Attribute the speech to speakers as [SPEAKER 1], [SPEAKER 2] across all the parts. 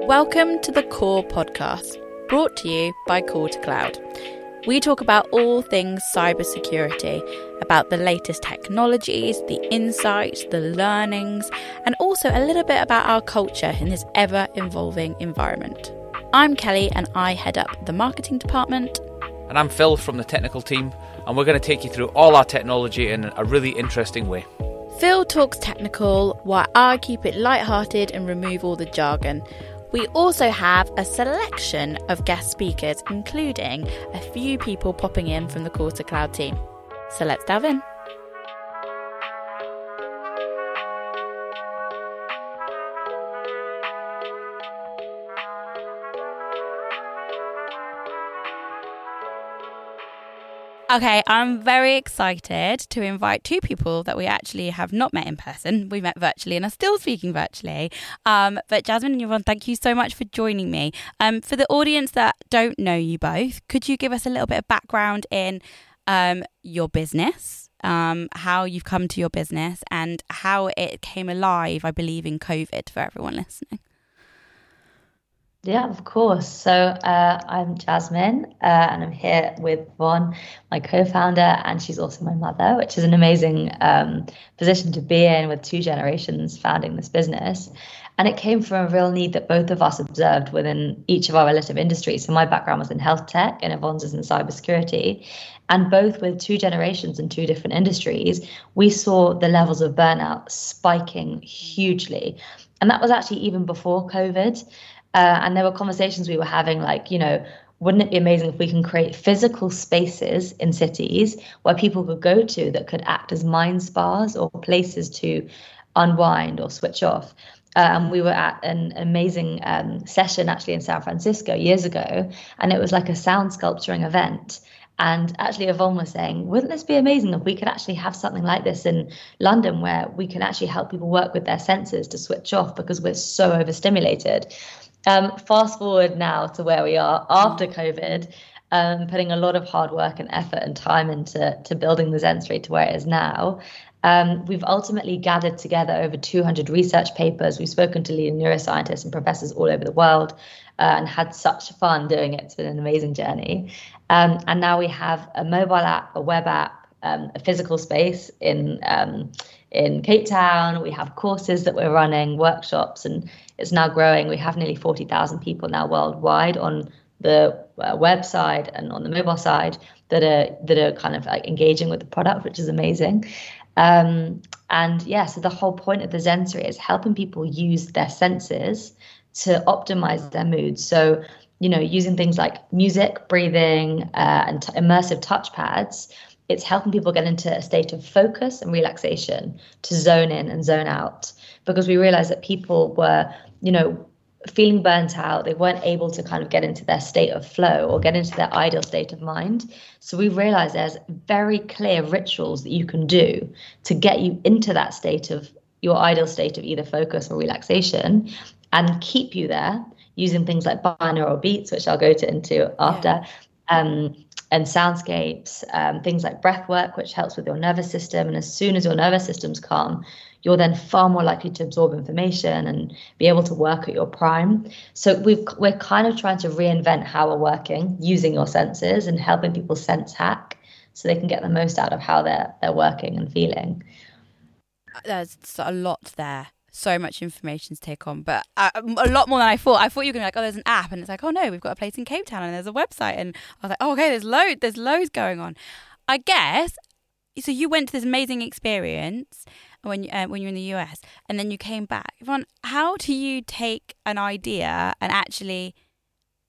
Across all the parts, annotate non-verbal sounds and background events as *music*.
[SPEAKER 1] Welcome to the Core Podcast, brought to you by Core to Cloud. We talk about all things cybersecurity, about the latest technologies, the insights, the learnings, and also a little bit about our culture in this ever evolving environment. I'm Kelly and I head up the marketing department.
[SPEAKER 2] And I'm Phil from the technical team, and we're going to take you through all our technology in a really interesting way.
[SPEAKER 1] Phil talks technical, while I keep it light-hearted and remove all the jargon. We also have a selection of guest speakers, including a few people popping in from the to Cloud team. So let's dive in. Okay, I'm very excited to invite two people that we actually have not met in person. We met virtually and are still speaking virtually. Um, but Jasmine and Yvonne, thank you so much for joining me. Um, for the audience that don't know you both, could you give us a little bit of background in um, your business, um, how you've come to your business, and how it came alive, I believe, in COVID for everyone listening?
[SPEAKER 3] Yeah, of course. So uh, I'm Jasmine, uh, and I'm here with Yvonne, my co-founder, and she's also my mother, which is an amazing um, position to be in with two generations founding this business. And it came from a real need that both of us observed within each of our relative industries. So my background was in health tech, and Yvonne's is in cybersecurity. And both with two generations in two different industries, we saw the levels of burnout spiking hugely. And that was actually even before COVID. Uh, and there were conversations we were having, like, you know, wouldn't it be amazing if we can create physical spaces in cities where people could go to that could act as mind spas or places to unwind or switch off? Um, we were at an amazing um, session actually in San Francisco years ago, and it was like a sound sculpturing event. And actually, Yvonne was saying, wouldn't this be amazing if we could actually have something like this in London where we can actually help people work with their senses to switch off because we're so overstimulated? Um, fast forward now to where we are after COVID, um, putting a lot of hard work and effort and time into to building the Zensory to where it is now. Um, we've ultimately gathered together over 200 research papers. We've spoken to leading neuroscientists and professors all over the world uh, and had such fun doing it. It's been an amazing journey. Um, and now we have a mobile app, a web app, um, a physical space in um, in Cape Town. We have courses that we're running, workshops, and it's now growing. We have nearly 40,000 people now worldwide on the uh, website and on the mobile side that are that are kind of like engaging with the product, which is amazing. Um, and yeah, so the whole point of the Zensory is helping people use their senses to optimize their mood. So you know, using things like music, breathing, uh, and t- immersive touch pads it's helping people get into a state of focus and relaxation to zone in and zone out because we realized that people were you know feeling burnt out they weren't able to kind of get into their state of flow or get into their ideal state of mind so we realized there's very clear rituals that you can do to get you into that state of your ideal state of either focus or relaxation and keep you there using things like binaural beats which i'll go to into after yeah. um, and soundscapes, um, things like breath work, which helps with your nervous system. And as soon as your nervous system's calm, you're then far more likely to absorb information and be able to work at your prime. So we we're kind of trying to reinvent how we're working using your senses and helping people sense hack so they can get the most out of how they're they're working and feeling.
[SPEAKER 1] There's a lot there so much information to take on, but uh, a lot more than I thought. I thought you were going to be like, oh, there's an app, and it's like, oh no, we've got a place in Cape Town, and there's a website, and I was like, oh, okay, there's loads, there's loads going on. I guess. So you went to this amazing experience when you, uh, when you're in the US, and then you came back. Yvonne, how do you take an idea and actually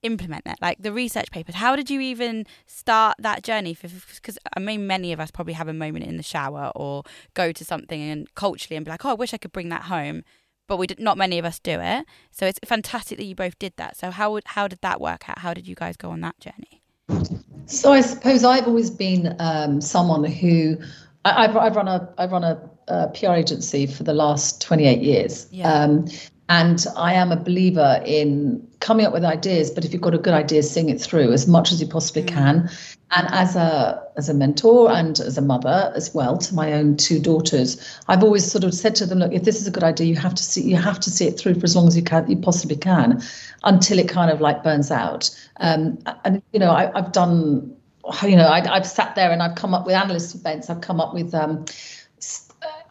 [SPEAKER 1] implement it? Like the research papers, how did you even start that journey? Because I mean, many of us probably have a moment in the shower or go to something and culturally and be like, oh, I wish I could bring that home. But we did, not many of us do it. So it's fantastic that you both did that. So how would, how did that work out? How did you guys go on that journey?
[SPEAKER 4] So I suppose I've always been um, someone who I, have run a I run a, a, PR agency for the last 28 years. Yeah. Um, And I am a believer in coming up with ideas, but if you've got a good idea, sing it through as much as you possibly mm. can. And as a as a mentor and as a mother as well to my own two daughters, I've always sort of said to them, look, if this is a good idea, you have to see you have to see it through for as long as you can you possibly can, until it kind of like burns out. Um, and you know, I, have done, you know, I, have sat there and I've come up with analyst events. I've come up with. Um,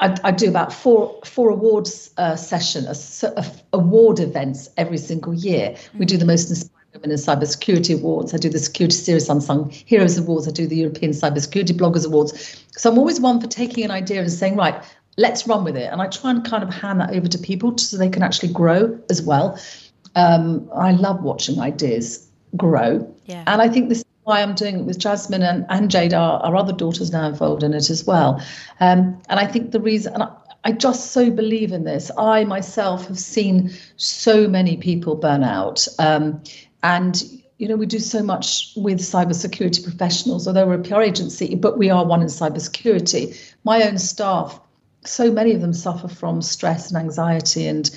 [SPEAKER 4] I, I, do about four four awards uh, session, a, a, award events every single year. We do the most inspiring women in cybersecurity awards. I do the Security Serious Unsung Heroes Awards. I do the European Cybersecurity Bloggers Awards. So I'm always one for taking an idea and saying, right, let's run with it. And I try and kind of hand that over to people so they can actually grow as well. Um, I love watching ideas grow. Yeah. And I think this why I'm doing it with Jasmine and, and Jade, our, our other daughters now involved in it as well. Um, and I think the reason, and I, I just so believe in this. I myself have seen so many people burn out. Um, and, you know, we do so much with cybersecurity professionals, although we're a PR agency, but we are one in cybersecurity. My own staff so many of them suffer from stress and anxiety and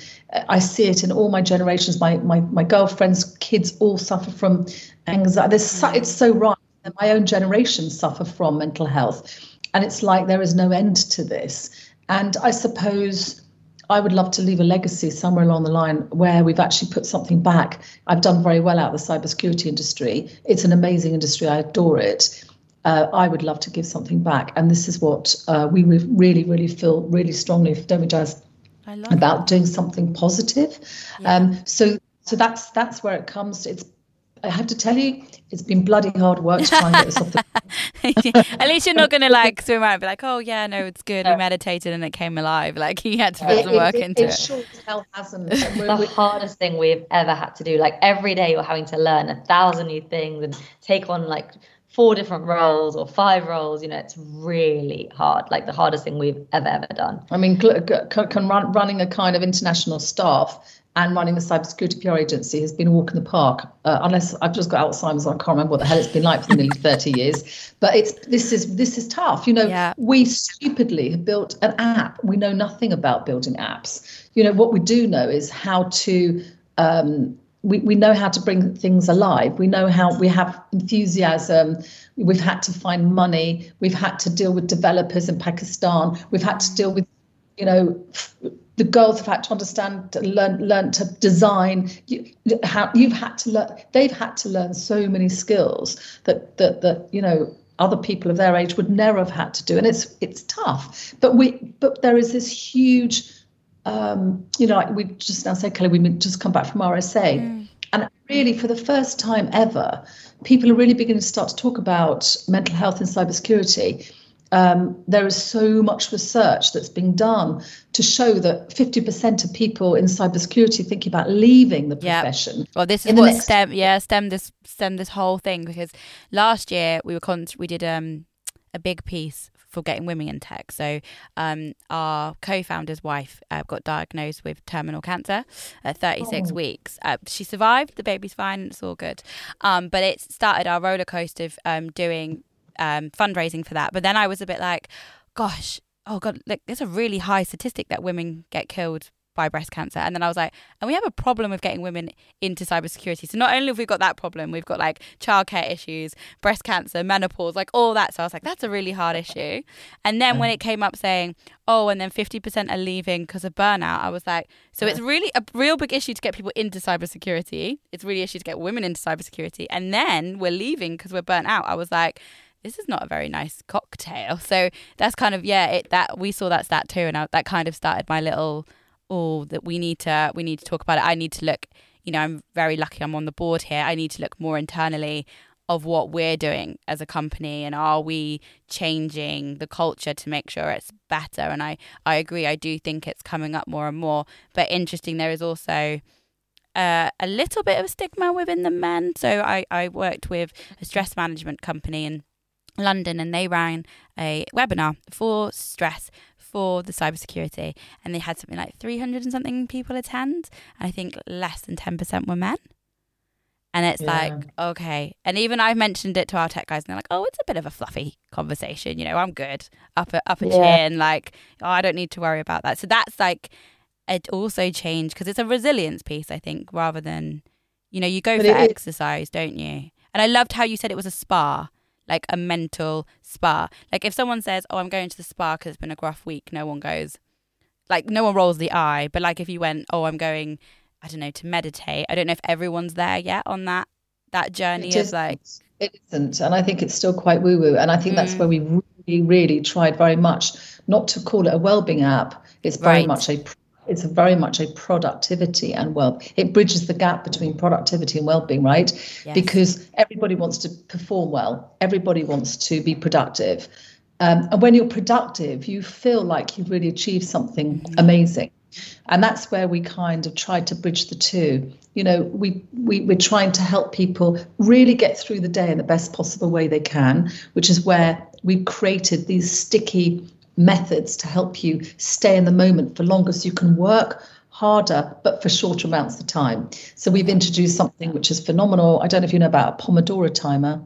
[SPEAKER 4] i see it in all my generations my my, my girlfriends kids all suffer from anxiety. So, it's so right. My own generation suffer from mental health, and it's like there is no end to this. And I suppose I would love to leave a legacy somewhere along the line where we've actually put something back. I've done very well out of the cybersecurity industry. It's an amazing industry. I adore it. Uh, I would love to give something back, and this is what uh, we really, really feel really strongly, don't we, Jazz, about doing something positive. Yeah. Um, so, so that's that's where it comes. It's I have to tell you, it's been bloody hard work to try and get this off the. *laughs*
[SPEAKER 1] At least you're not going to like swim around and be like, oh yeah, no, it's good. We meditated and it came alive. Like you had to put some work
[SPEAKER 4] it,
[SPEAKER 1] into it.
[SPEAKER 4] It sure as hell hasn't. *laughs*
[SPEAKER 3] the hardest thing we've ever had to do. Like every day, you're having to learn a thousand new things and take on like four different roles or five roles you know it's really hard like the hardest thing we've ever ever done
[SPEAKER 4] i mean can run, running a kind of international staff and running the cybersecurity PR agency has been a walk in the park. Uh, unless I've just got Alzheimer's, I can't remember what the hell it's been like for nearly 30 years. But it's this is this is tough. You know, yeah. we stupidly have built an app. We know nothing about building apps. You know, what we do know is how to. Um, we, we know how to bring things alive. We know how we have enthusiasm. We've had to find money. We've had to deal with developers in Pakistan. We've had to deal with, you know, the girls have had to understand, to learn, learn to design. You, how you've had to learn. They've had to learn so many skills that that that you know other people of their age would never have had to do, and it's it's tough. But we but there is this huge, um, you know, like we just now said Kelly, we just come back from RSA, mm. and really for the first time ever, people are really beginning to start to talk about mental health and cybersecurity um, there is so much research that's being done to show that 50% of people in cybersecurity thinking about leaving the profession.
[SPEAKER 1] Well, this is what next- stem, yeah, stem this stem this whole thing because last year we were con- we did um a big piece for getting women in tech. So um, our co-founder's wife uh, got diagnosed with terminal cancer at 36 oh. weeks. Uh, she survived. The baby's fine. It's all good. Um, but it started our roller coaster of um, doing um, fundraising for that. But then I was a bit like, gosh, oh god, look, there's a really high statistic that women get killed by breast cancer. And then I was like, and we have a problem with getting women into cybersecurity. So not only have we got that problem, we've got like childcare issues, breast cancer, menopause, like all that. So I was like, that's a really hard issue. And then when it came up saying, oh, and then 50% are leaving because of burnout, I was like, so it's really a real big issue to get people into cybersecurity. It's really issue to get women into cybersecurity. And then we're leaving because we're burnt out. I was like, this is not a very nice cocktail. *laughs* So that's kind of yeah, it that we saw that stat too, and I, that kind of started my little oh that we need to we need to talk about it. I need to look. You know, I'm very lucky. I'm on the board here. I need to look more internally of what we're doing as a company and are we changing the culture to make sure it's better and I I agree I do think it's coming up more and more but interesting there is also uh, a little bit of stigma within the men so I I worked with a stress management company and London and they ran a webinar for stress for the cybersecurity and they had something like 300 and something people attend and I think less than 10% were men. And it's yeah. like, okay. And even I've mentioned it to our tech guys and they're like, oh, it's a bit of a fluffy conversation. You know, I'm good. Up a, up a yeah. chin. Like, oh, I don't need to worry about that. So that's like, it also changed because it's a resilience piece, I think, rather than, you know, you go
[SPEAKER 4] But
[SPEAKER 1] for
[SPEAKER 4] it is-
[SPEAKER 1] exercise, don't you? And I loved how you said it was a spa, like a mental spa. Like if someone says, "Oh, I'm going to the spa because it's been a gruff week," no one goes, like no one rolls the eye. But like if you went, "Oh, I'm going," I don't know, to meditate. I don't know if everyone's there yet on that that journey of
[SPEAKER 4] isn't.
[SPEAKER 1] like,
[SPEAKER 4] It isn't, and I think it's still quite woo woo. And I think that's
[SPEAKER 1] Mm.
[SPEAKER 4] where we really, really tried very much not to call it a well-being app. It's very
[SPEAKER 1] Right.
[SPEAKER 4] much a it's very much a productivity and well it bridges the gap between productivity and well-being right?
[SPEAKER 1] Yes.
[SPEAKER 4] because everybody wants to perform well. Everybody wants to be productive. Um, and when you're productive you feel like you've really achieved something amazing. And that's where we kind of tried to bridge the two. You know we, we we're trying to help people really get through the day in the best possible way they can which is where we've created these sticky methods to help you stay in the moment for longer so you can work harder but for shorter amounts of time so we've introduced something which is phenomenal i don't know if you know about a pomodoro timer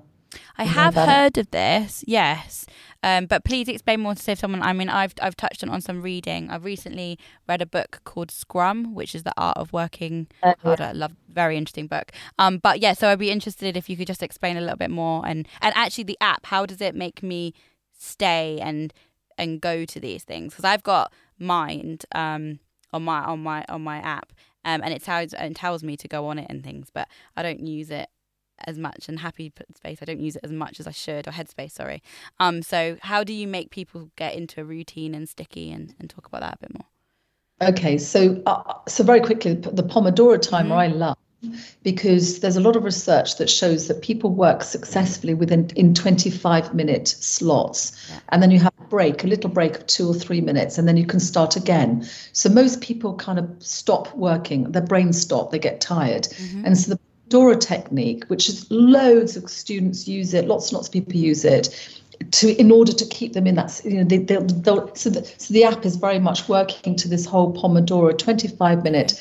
[SPEAKER 1] I
[SPEAKER 4] You
[SPEAKER 1] have
[SPEAKER 4] about it?
[SPEAKER 1] heard of this, yes. Um, but please explain more to save someone. I mean, I've I've touched on, on some reading. I've recently read a book called Scrum, which is the art of working
[SPEAKER 3] Uh,
[SPEAKER 1] harder. I love very interesting book. Um, but yeah, so I'd be interested if you could just explain a little bit more and and actually the app. How does it make me stay and and go to these things? Because I've got Mind um on my on my on my app. Um, and it tells and tells me to go on it and things, but I don't use it as much and happy space i don't use it as much as i should or headspace sorry um so how do you make people get into a routine and sticky and, and talk about that a bit more
[SPEAKER 4] Okay, so uh, so very quickly, the Pomodoro timer
[SPEAKER 1] Mhm.
[SPEAKER 4] I love because there's a lot of research that shows that people work successfully within in 25 minute slots,
[SPEAKER 1] Yeah.
[SPEAKER 4] and then you have a break, a little break of two or three minutes, and then you can start again. So most people kind of stop working, their brains stop, they get tired,
[SPEAKER 1] Mm-hmm.
[SPEAKER 4] and so the Pomodoro technique, which is loads of students use it, lots and lots of people use it to in order to keep them in that you know they, they'll, they'll, so, the, so the app is very much working to this whole pomodoro 25 minute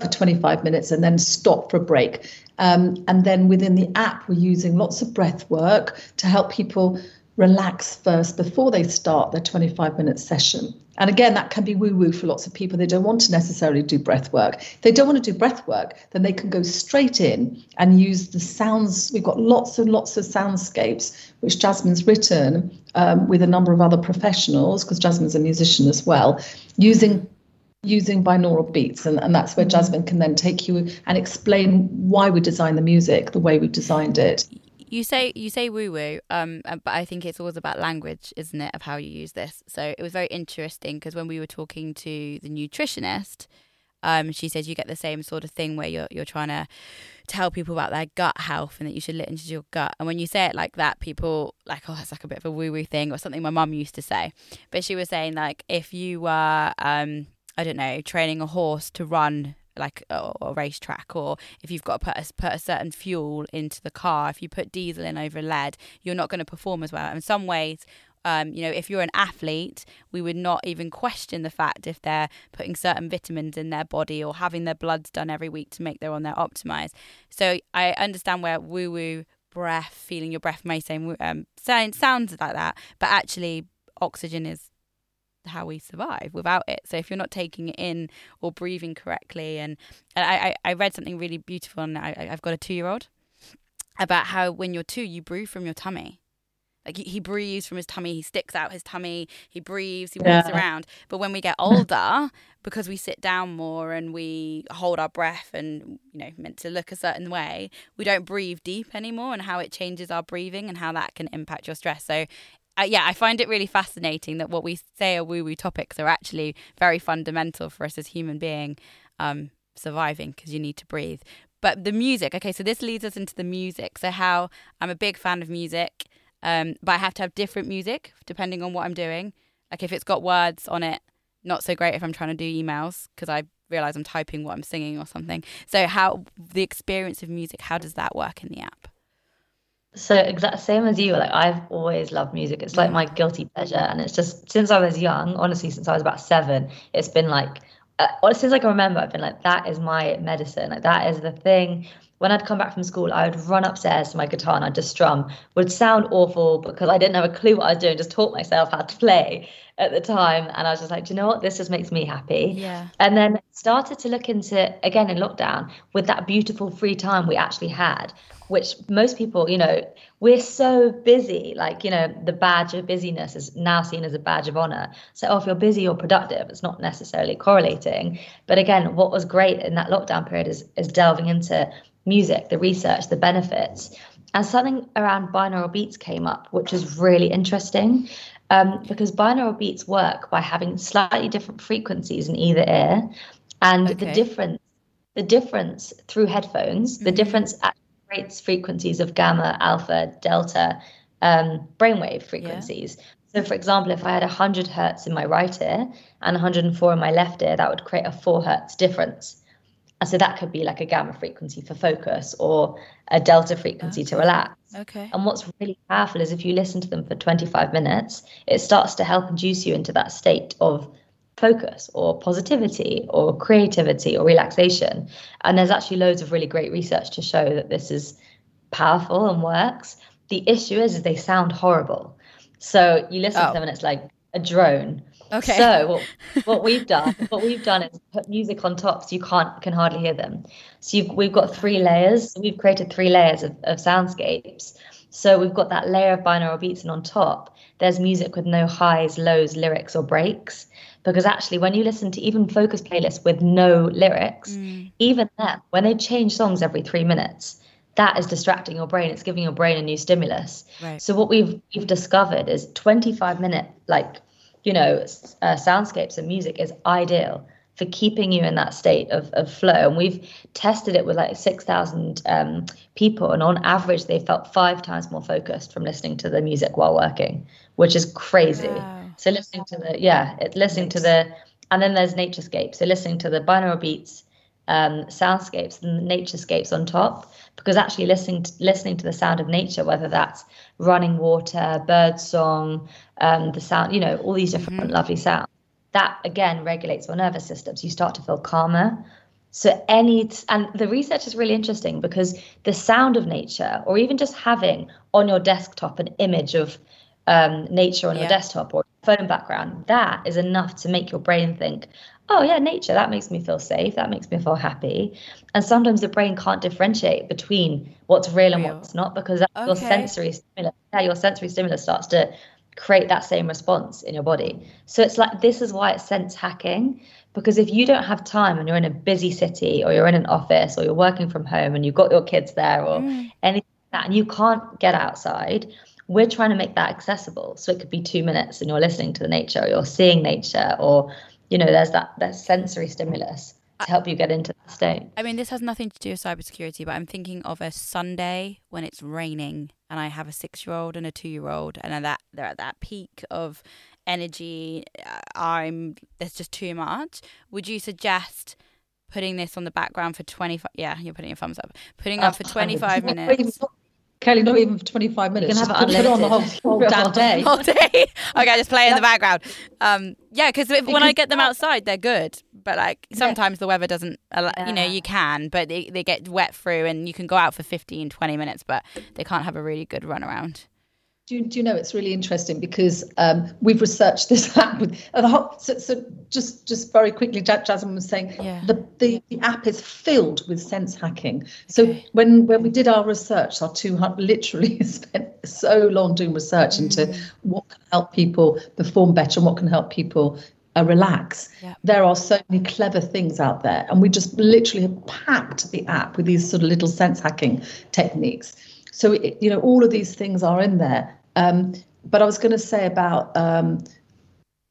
[SPEAKER 4] for 25 minutes and then stop for a break. Um, and then within the app we're using lots of breath work to help people relax first before they start their 25 minute session. And again that can be woo woo for lots of people. They don't want to necessarily do breath work. If they don't want to do breath work then they can go straight in and use the sounds. We've got lots and lots of soundscapes which jasmine's written um, with a number of other professionals because jasmine's a musician as well using using binaural beats and, and that's where jasmine can then take you and explain why we designed the music the way we designed it.
[SPEAKER 1] You say you say woo woo um uh, but i think it's always about language isn't it of how you use this? So it was very interesting because when we were talking to the nutritionist um she says you get the same sort of thing where you're you're trying to tell people about their gut health and that you should listen to your gut. And when you say it like that people like oh that's like a bit of a woo woo thing or something my mum used to say. But she was saying like if you were um i don't know training a horse to run like a, a racetrack or if you've got to put a, put a certain fuel into the car if you put diesel in over lead you're not going to perform as well in some ways um, you know, if you're an athlete, we would not even question the fact if they're putting certain vitamins in their body or having their bloods done every week to make their on their optimized. So I understand where woo woo breath, feeling your breath may say um, sound, sounds like that, but actually oxygen is how we survive without it. So if you're not taking it in or breathing correctly, and, and I, I, I read something really beautiful, and I, I've got a two year old about how when you're two, you breathe from your tummy. Like he, he breathes from his tummy, he sticks out his tummy, he breathes, he walks
[SPEAKER 4] Yeah.
[SPEAKER 1] around. But when we get *laughs* older, because we sit down more and we hold our breath and you know meant to look a certain way, we don't breathe deep anymore, and how it changes our breathing and how that can impact your stress. So. Uh, yeah, I find it really fascinating that what we say are woo woo topics are actually very fundamental for us as human being um, surviving because you need to breathe. But the music, okay, so this leads us into the music. So, how I'm a big fan of music, um, but I have to have different music depending on what I'm doing. Like if it's got words on it, not so great if I'm trying to do emails because I realize I'm typing what I'm singing or something. So, how the experience of music, how does that work in the app?
[SPEAKER 3] So exact same as you. Like I've always loved music. It's like my guilty pleasure, and it's just since I was young. Honestly, since I was about seven, it's been like uh, since I can remember. I've been like that is my medicine. Like that is the thing. When I'd come back from school, I would run upstairs to my guitar and I'd just strum. Would sound awful because I didn't have a clue what I was doing, just taught myself how to play at the time. And I was just like, do you know what? This just makes me happy.
[SPEAKER 1] Yeah.
[SPEAKER 3] And then started to look into, again in lockdown, with that beautiful free time we actually had, which most people, you know, we're so busy. Like, you know, the badge of busyness is now seen as a badge of honor. So, oh, if you're busy, you're productive. It's not necessarily correlating. But again, what was great in that lockdown period is, is delving into music, the research, the benefits. And something around binaural beats came up, which is really interesting um, because binaural beats work by having slightly different frequencies in either ear, and okay. the difference, the difference through headphones, mm-hmm. the difference at creates frequencies of gamma, alpha, delta, um, brainwave frequencies. Yeah. So, for example, if I had 100 hertz in my right ear and 104 in my left ear, that would create a four hertz difference. And so that could be like a gamma frequency for focus or a delta frequency okay. to relax.
[SPEAKER 1] Okay.
[SPEAKER 3] And what's really powerful is if you listen to them for 25 minutes, it starts to help induce you into that state of focus or positivity or creativity or relaxation. And there's actually loads of really great research to show that this is powerful and works. The issue is, is they sound horrible. So you listen oh. to them and it's like a drone
[SPEAKER 1] Okay.
[SPEAKER 3] So what, what we've done, what we've done is put music on top so you can't can hardly hear them. So we've got three layers. We've created three layers of, of soundscapes. So we've got that layer of binaural beats, and on top there's music with no highs, lows, lyrics, or breaks. Because actually, when you listen to even focus playlists with no lyrics, mm. even then, when they change songs every three minutes, that is distracting your brain. It's giving your brain a new stimulus.
[SPEAKER 1] Right.
[SPEAKER 3] So what we've we've discovered is 25 minute like you know, uh, soundscapes and music is ideal for keeping you in that state of, of flow. And we've tested it with like 6,000 um, people, and on average, they felt five times more focused from listening to the music while working, which is crazy. Wow. So listening to the, yeah, it, listening nice. to the, and then there's naturescape. So listening to the binaural beats, um, soundscapes, and the naturescapes on top because actually listening to, listening to the sound of nature, whether that's running water, bird song, um, the sound, you know, all these different mm-hmm. lovely sounds, that again regulates your nervous systems. You start to feel calmer. So any and the research is really interesting because the sound of nature, or even just having on your desktop an image of um, nature on yeah. your desktop or phone background, that is enough to make your brain think, oh yeah, nature, that makes me feel safe, that makes me feel happy. And sometimes the brain can't differentiate between what's real and what's not because okay. your sensory stimulus, yeah, your sensory stimulus starts to create that same response in your body. So it's like this is why it's sense hacking. Because if you don't have time and you're in a busy city or you're in an office or you're working from home and you've got your kids there or mm. anything like that and you can't get outside, we're trying to make that accessible. So it could be two minutes and you're listening to the nature or you're seeing nature or you know, there's that that sensory stimulus to help you get into that state.
[SPEAKER 1] I mean, this has nothing to do with cybersecurity, but I'm thinking of a Sunday when it's raining and I have a six year old and a two year old, and that they're at that peak of energy. Uh, I'm there's just too much. Would you suggest? Putting this on the background for 25 yeah you're putting your thumbs up putting up for 25 *laughs* minutes
[SPEAKER 4] Kelly, not even for 25 minutes. You can have it, put it on the whole, whole *laughs* damn day.
[SPEAKER 1] whole day. *laughs* Okay, just play in the background. Um, yeah, because when I get them outside, they're good. But like sometimes yeah. the weather doesn't, allow, you know, you can, but they, they get wet through and you can go out for 15, 20 minutes, but they can't have a really good run around
[SPEAKER 4] do you, do you know it's really interesting because um, we've researched this *laughs* app with uh, the whole, so, so just just very quickly Jasmine was saying
[SPEAKER 1] yeah.
[SPEAKER 4] the, the, the app is filled with sense hacking so okay. when when we did our research our two literally *laughs* spent so long doing research mm. into what can help people perform better and what can help people uh, relax.
[SPEAKER 1] Yeah.
[SPEAKER 4] There are so many clever things out there, and we just literally have packed the app with these sort of little sense hacking techniques. So it, you know all of these things are in there, um, but I was going to say about um,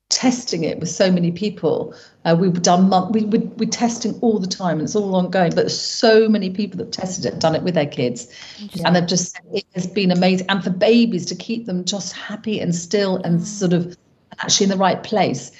[SPEAKER 4] testing it with so many people. Uh, we've done month, we, we, we're testing all the time and it's all ongoing, but so many people that tested it, done it with their kids. And they've just said it has been amazing. And for babies to keep them just happy and still and mm. sort of actually in the right place.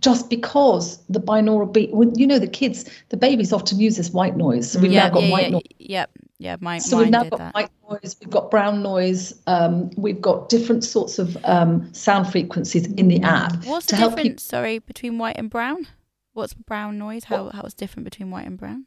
[SPEAKER 4] Just because the binaural beat, you know, the kids, the babies often use this white noise. So we've yeah, now got
[SPEAKER 1] yeah,
[SPEAKER 4] white
[SPEAKER 1] yeah,
[SPEAKER 4] noise.
[SPEAKER 1] Yep. Yeah, my,
[SPEAKER 4] so we've now got white noise, we've got brown noise, um, we've got different sorts of um, sound frequencies in the app.
[SPEAKER 1] What's the difference, sorry, between white and brown? What's brown noise? How how is different between white and brown?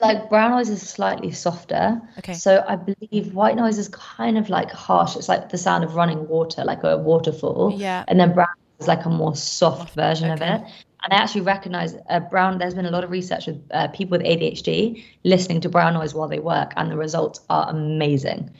[SPEAKER 3] Like brown noise is slightly softer.
[SPEAKER 1] Okay.
[SPEAKER 3] So I believe white noise is kind of like harsh. It's like the sound of running water, like a waterfall.
[SPEAKER 1] Yeah.
[SPEAKER 3] And then brown is like a more soft version of it. And I actually recognize uh, brown. There's been a lot of research with uh, people with ADHD listening to brown noise while they work, and the results are amazing.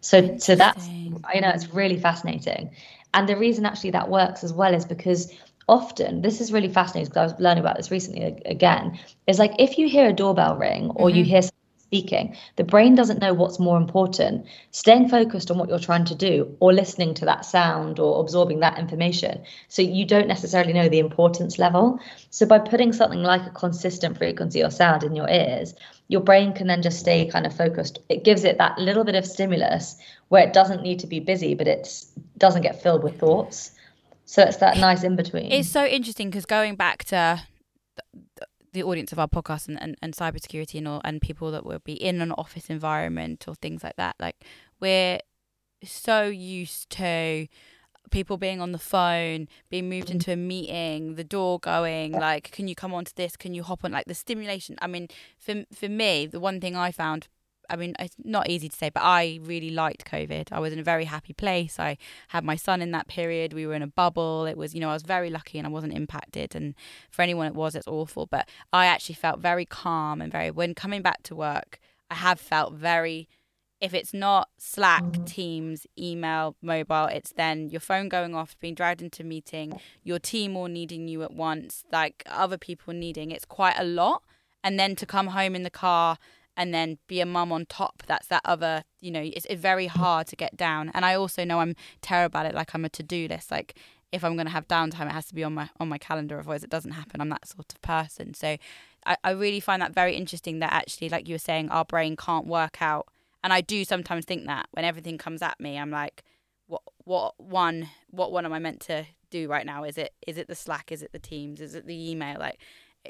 [SPEAKER 3] So, so that's. I know it's really fascinating, and the reason actually that works as well is because often this is really fascinating because I was learning about this recently again. Is like if you hear a doorbell ring or you hear speaking, the brain doesn't know what's more important: staying focused on what you're trying to do, or listening to that sound or absorbing that information. So you don't necessarily know the importance level. So by putting something like a consistent frequency or sound in your ears, your brain can then just stay kind of focused. It gives it that little bit of stimulus where it doesn't need to be busy, but it doesn't get filled with thoughts. So it's that nice in between.
[SPEAKER 1] It's so interesting because going back to the, audience of our podcast and, and, and cybersecurity and all, and people that will be in an office environment or things like that, like we're so used to people being on the phone, being moved mm-hmm. into a meeting, the door going, like, can you come onto this? Can you hop on? Like the stimulation. I mean, for for me, the one thing I found. I mean, it's not easy to say, but I really liked COVID. I was in a very happy place. I had my son in that period. We were in a bubble. It was, you know, I was very lucky and I wasn't impacted. And for anyone it was, it's awful. But I actually felt very calm and very, when coming back to work, I have felt very, if it's not Slack, mm. Teams, email, mobile, it's then your phone going off, being dragged into a meeting, your team all needing you at once, like other people needing. It's quite a lot. And then to come home in the car and then be a mum on top, that's that other, you know, it's, very hard to get down. And I also know I'm terrible at it, like I'm a to do list. Like if I'm going to have downtime, it has to be on my on my calendar. Otherwise, it doesn't happen. I'm that sort of person. So I, I really find that very interesting that actually, like you were saying, our brain can't work out. And I do sometimes think that when everything comes at me, I'm like, what what one what one am I meant to do right now? Is it is it the Slack? Is it the Teams? Is it the email? Like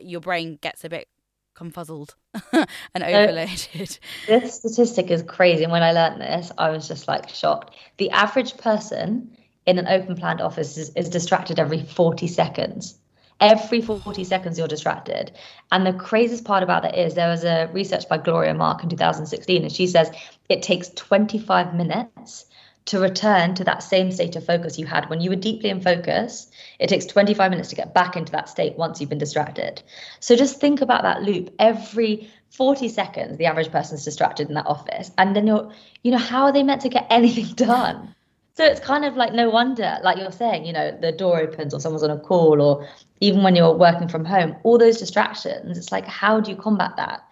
[SPEAKER 1] your brain gets a bit confuzzled *laughs* and overloaded.
[SPEAKER 3] This statistic is crazy. And when I learned this, I was just like shocked. The average person in an open planned office is, is distracted every 40 seconds. Every 40 seconds, you're distracted. And the craziest part about that is there was a research by Gloria Mark in 2016, and she says it takes 25 minutes to return to that same state of focus you had when you were deeply in focus. It takes 25 minutes to get back into that state once you've been distracted. So just think about that loop. Every 40 seconds, the average person's distracted in that office. And then you're, you know, how are they meant to get *laughs* anything done? So it's kind of like no wonder, like you're saying, you know, the door opens or someone's on a call, or even when you're working from home, all those distractions. It's like, how do you combat that?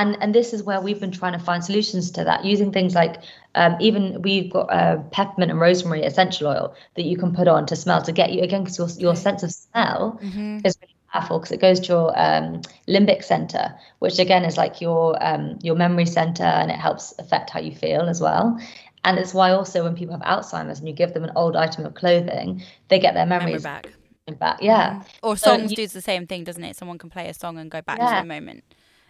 [SPEAKER 3] And and this is where we've been trying to find solutions to that using things like um, even we've got uh, peppermint and rosemary essential oil that you can put on to smell to get you again because your your sense of smell is really powerful because it goes to your um, limbic center, which again is like your um, your memory center and it helps affect how you feel as well. And it's why also when people have Alzheimer's and you give them an old item of clothing, they get their memories
[SPEAKER 1] back.
[SPEAKER 3] back. Yeah,
[SPEAKER 1] Or
[SPEAKER 3] So
[SPEAKER 1] songs
[SPEAKER 3] you-
[SPEAKER 1] do the same thing, doesn't it? Someone can play a song and go back to
[SPEAKER 3] Yeah.
[SPEAKER 1] the moment.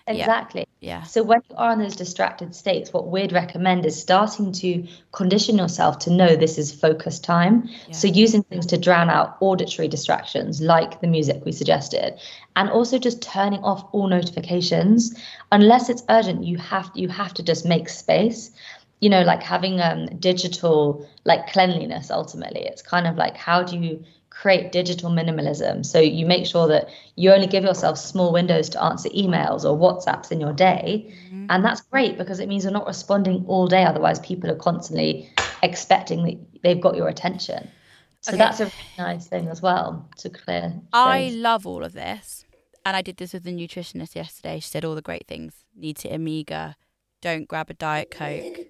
[SPEAKER 3] Exactly.
[SPEAKER 1] Yeah.
[SPEAKER 3] So when you are in those distracted states, what we'd recommend is starting to condition yourself to know this is focus time. So using things to drown out auditory distractions like the music we suggested, and also just turning off all notifications unless it's urgent. You have you have to just make space. You know, like having um, digital like cleanliness. Ultimately, it's kind of like how do you create digital minimalism. So you make sure that you only give yourself small windows to answer emails or WhatsApps in your day. Mm-hmm. And that's great because it means you're not responding all day. Otherwise, people are constantly expecting that they've got your attention. So
[SPEAKER 1] Okay.
[SPEAKER 3] that's a really nice thing as well to clear.
[SPEAKER 1] I love all of this. And I did this with the nutritionist yesterday. She said all the great things. Need to Amiga. Don't grab a Diet Coke.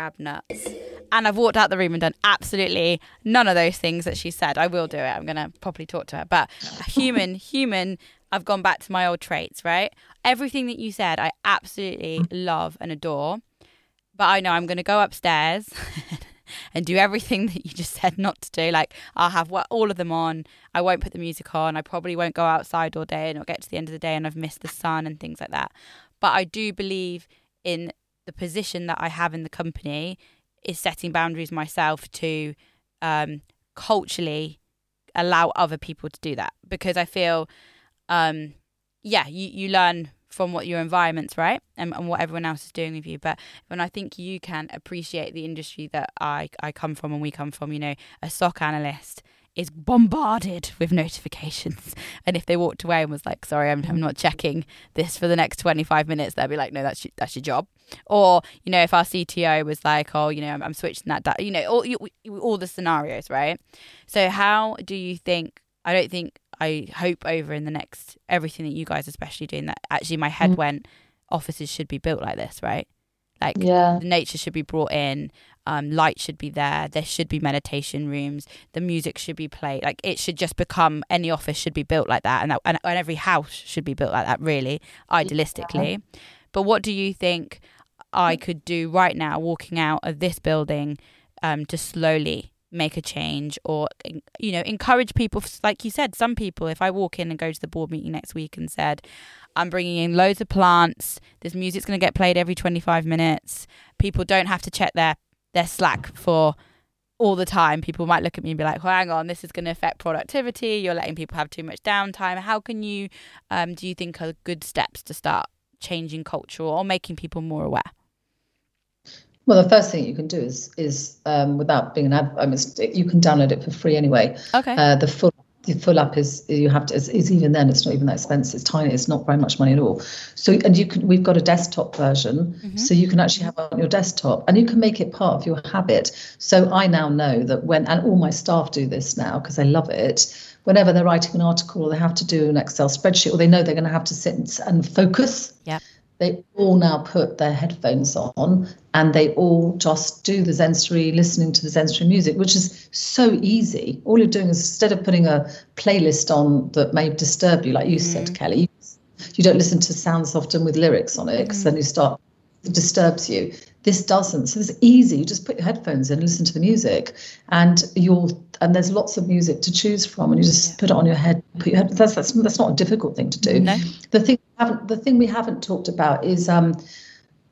[SPEAKER 1] Grab nuts. And I've walked out the room and done absolutely none of those things that she said. I will do it. I'm going to properly talk to her. But human, *laughs* human, I've gone back to my old traits, right? Everything that you said, I absolutely mm. love and adore. But I know I'm going to go upstairs *laughs* and do everything that you just said not to do. Like I'll have what all of them on. I won't put the music on. I probably won't go outside all day, and it'll get to the end of the day, and I've missed the sun and things like that. But I do believe in the position that I have in the company is setting boundaries myself to um, culturally allow other people to do that. Because I feel, um, yeah, you you learn from what your environment's right? And, and what everyone else is doing with you. But when i think you can appreciate the industry that i i come from and we come from you know a SOC analyst is bombarded with notifications. *laughs* And if they walked away and was like, "Sorry, I'm, I'm not checking this for the next 25 minutes," they'd be like, "No, that's your, that's your job." Or you know, if our CTO was like, "Oh, you know, I'm, I'm switching that," da-, you know, all you, all the scenarios, right? So how do you think? I don't think I hope over in the next everything that you guys especially doing that actually my head mm. went offices should be built like this, right? Like yeah. nature should be brought in, um, light should be there, there should be meditation rooms, the music should be played. Like it should just become any office should be built like that, and that, and, and every house should be built like that. Really, idealistically. Yeah. But what do you think I could do right now, walking out of this building, um, to slowly make a change or you know encourage people like you said some people if i walk in and go to the board meeting next week and said i'm bringing in loads of plants this music's going to get played every 25 minutes people don't have to check their their slack for all the time people might look at me and be like well, hang on this is going to affect productivity you're letting people have too much downtime how can you um, do you think are good steps to start changing culture or making people more aware
[SPEAKER 4] well, the first thing you can do is is um, without being an ad, I mean, you can download it for free anyway.
[SPEAKER 1] Okay. Uh,
[SPEAKER 4] the full the full app is you have to is, is, even then it's not even that expensive. It's tiny. It's not very much money at all. So and you can we've got a desktop version, mm-hmm. so you can actually have it on your desktop and you can make it part of your habit. So I now know that when and all my staff do this now because they love it. Whenever they're writing an article or they have to do an Excel spreadsheet or they know they're going to have to sit and focus.
[SPEAKER 1] Yeah
[SPEAKER 4] they all now put their headphones on and they all just do the Zensory, listening to the Zensory music, which is so easy. All you're doing is instead of putting a playlist on that may disturb you, like you mm. said, Kelly, you don't listen to sounds often with lyrics on it because mm. then you start, it disturbs you. This doesn't. So it's easy. You just put your headphones in and listen to the music, and you'll and there's lots of music to choose from, and you just yeah. put it on your head. Put your head. That's that's that's not a difficult thing to do.
[SPEAKER 1] No.
[SPEAKER 4] The thing haven't the thing we haven't talked about is um,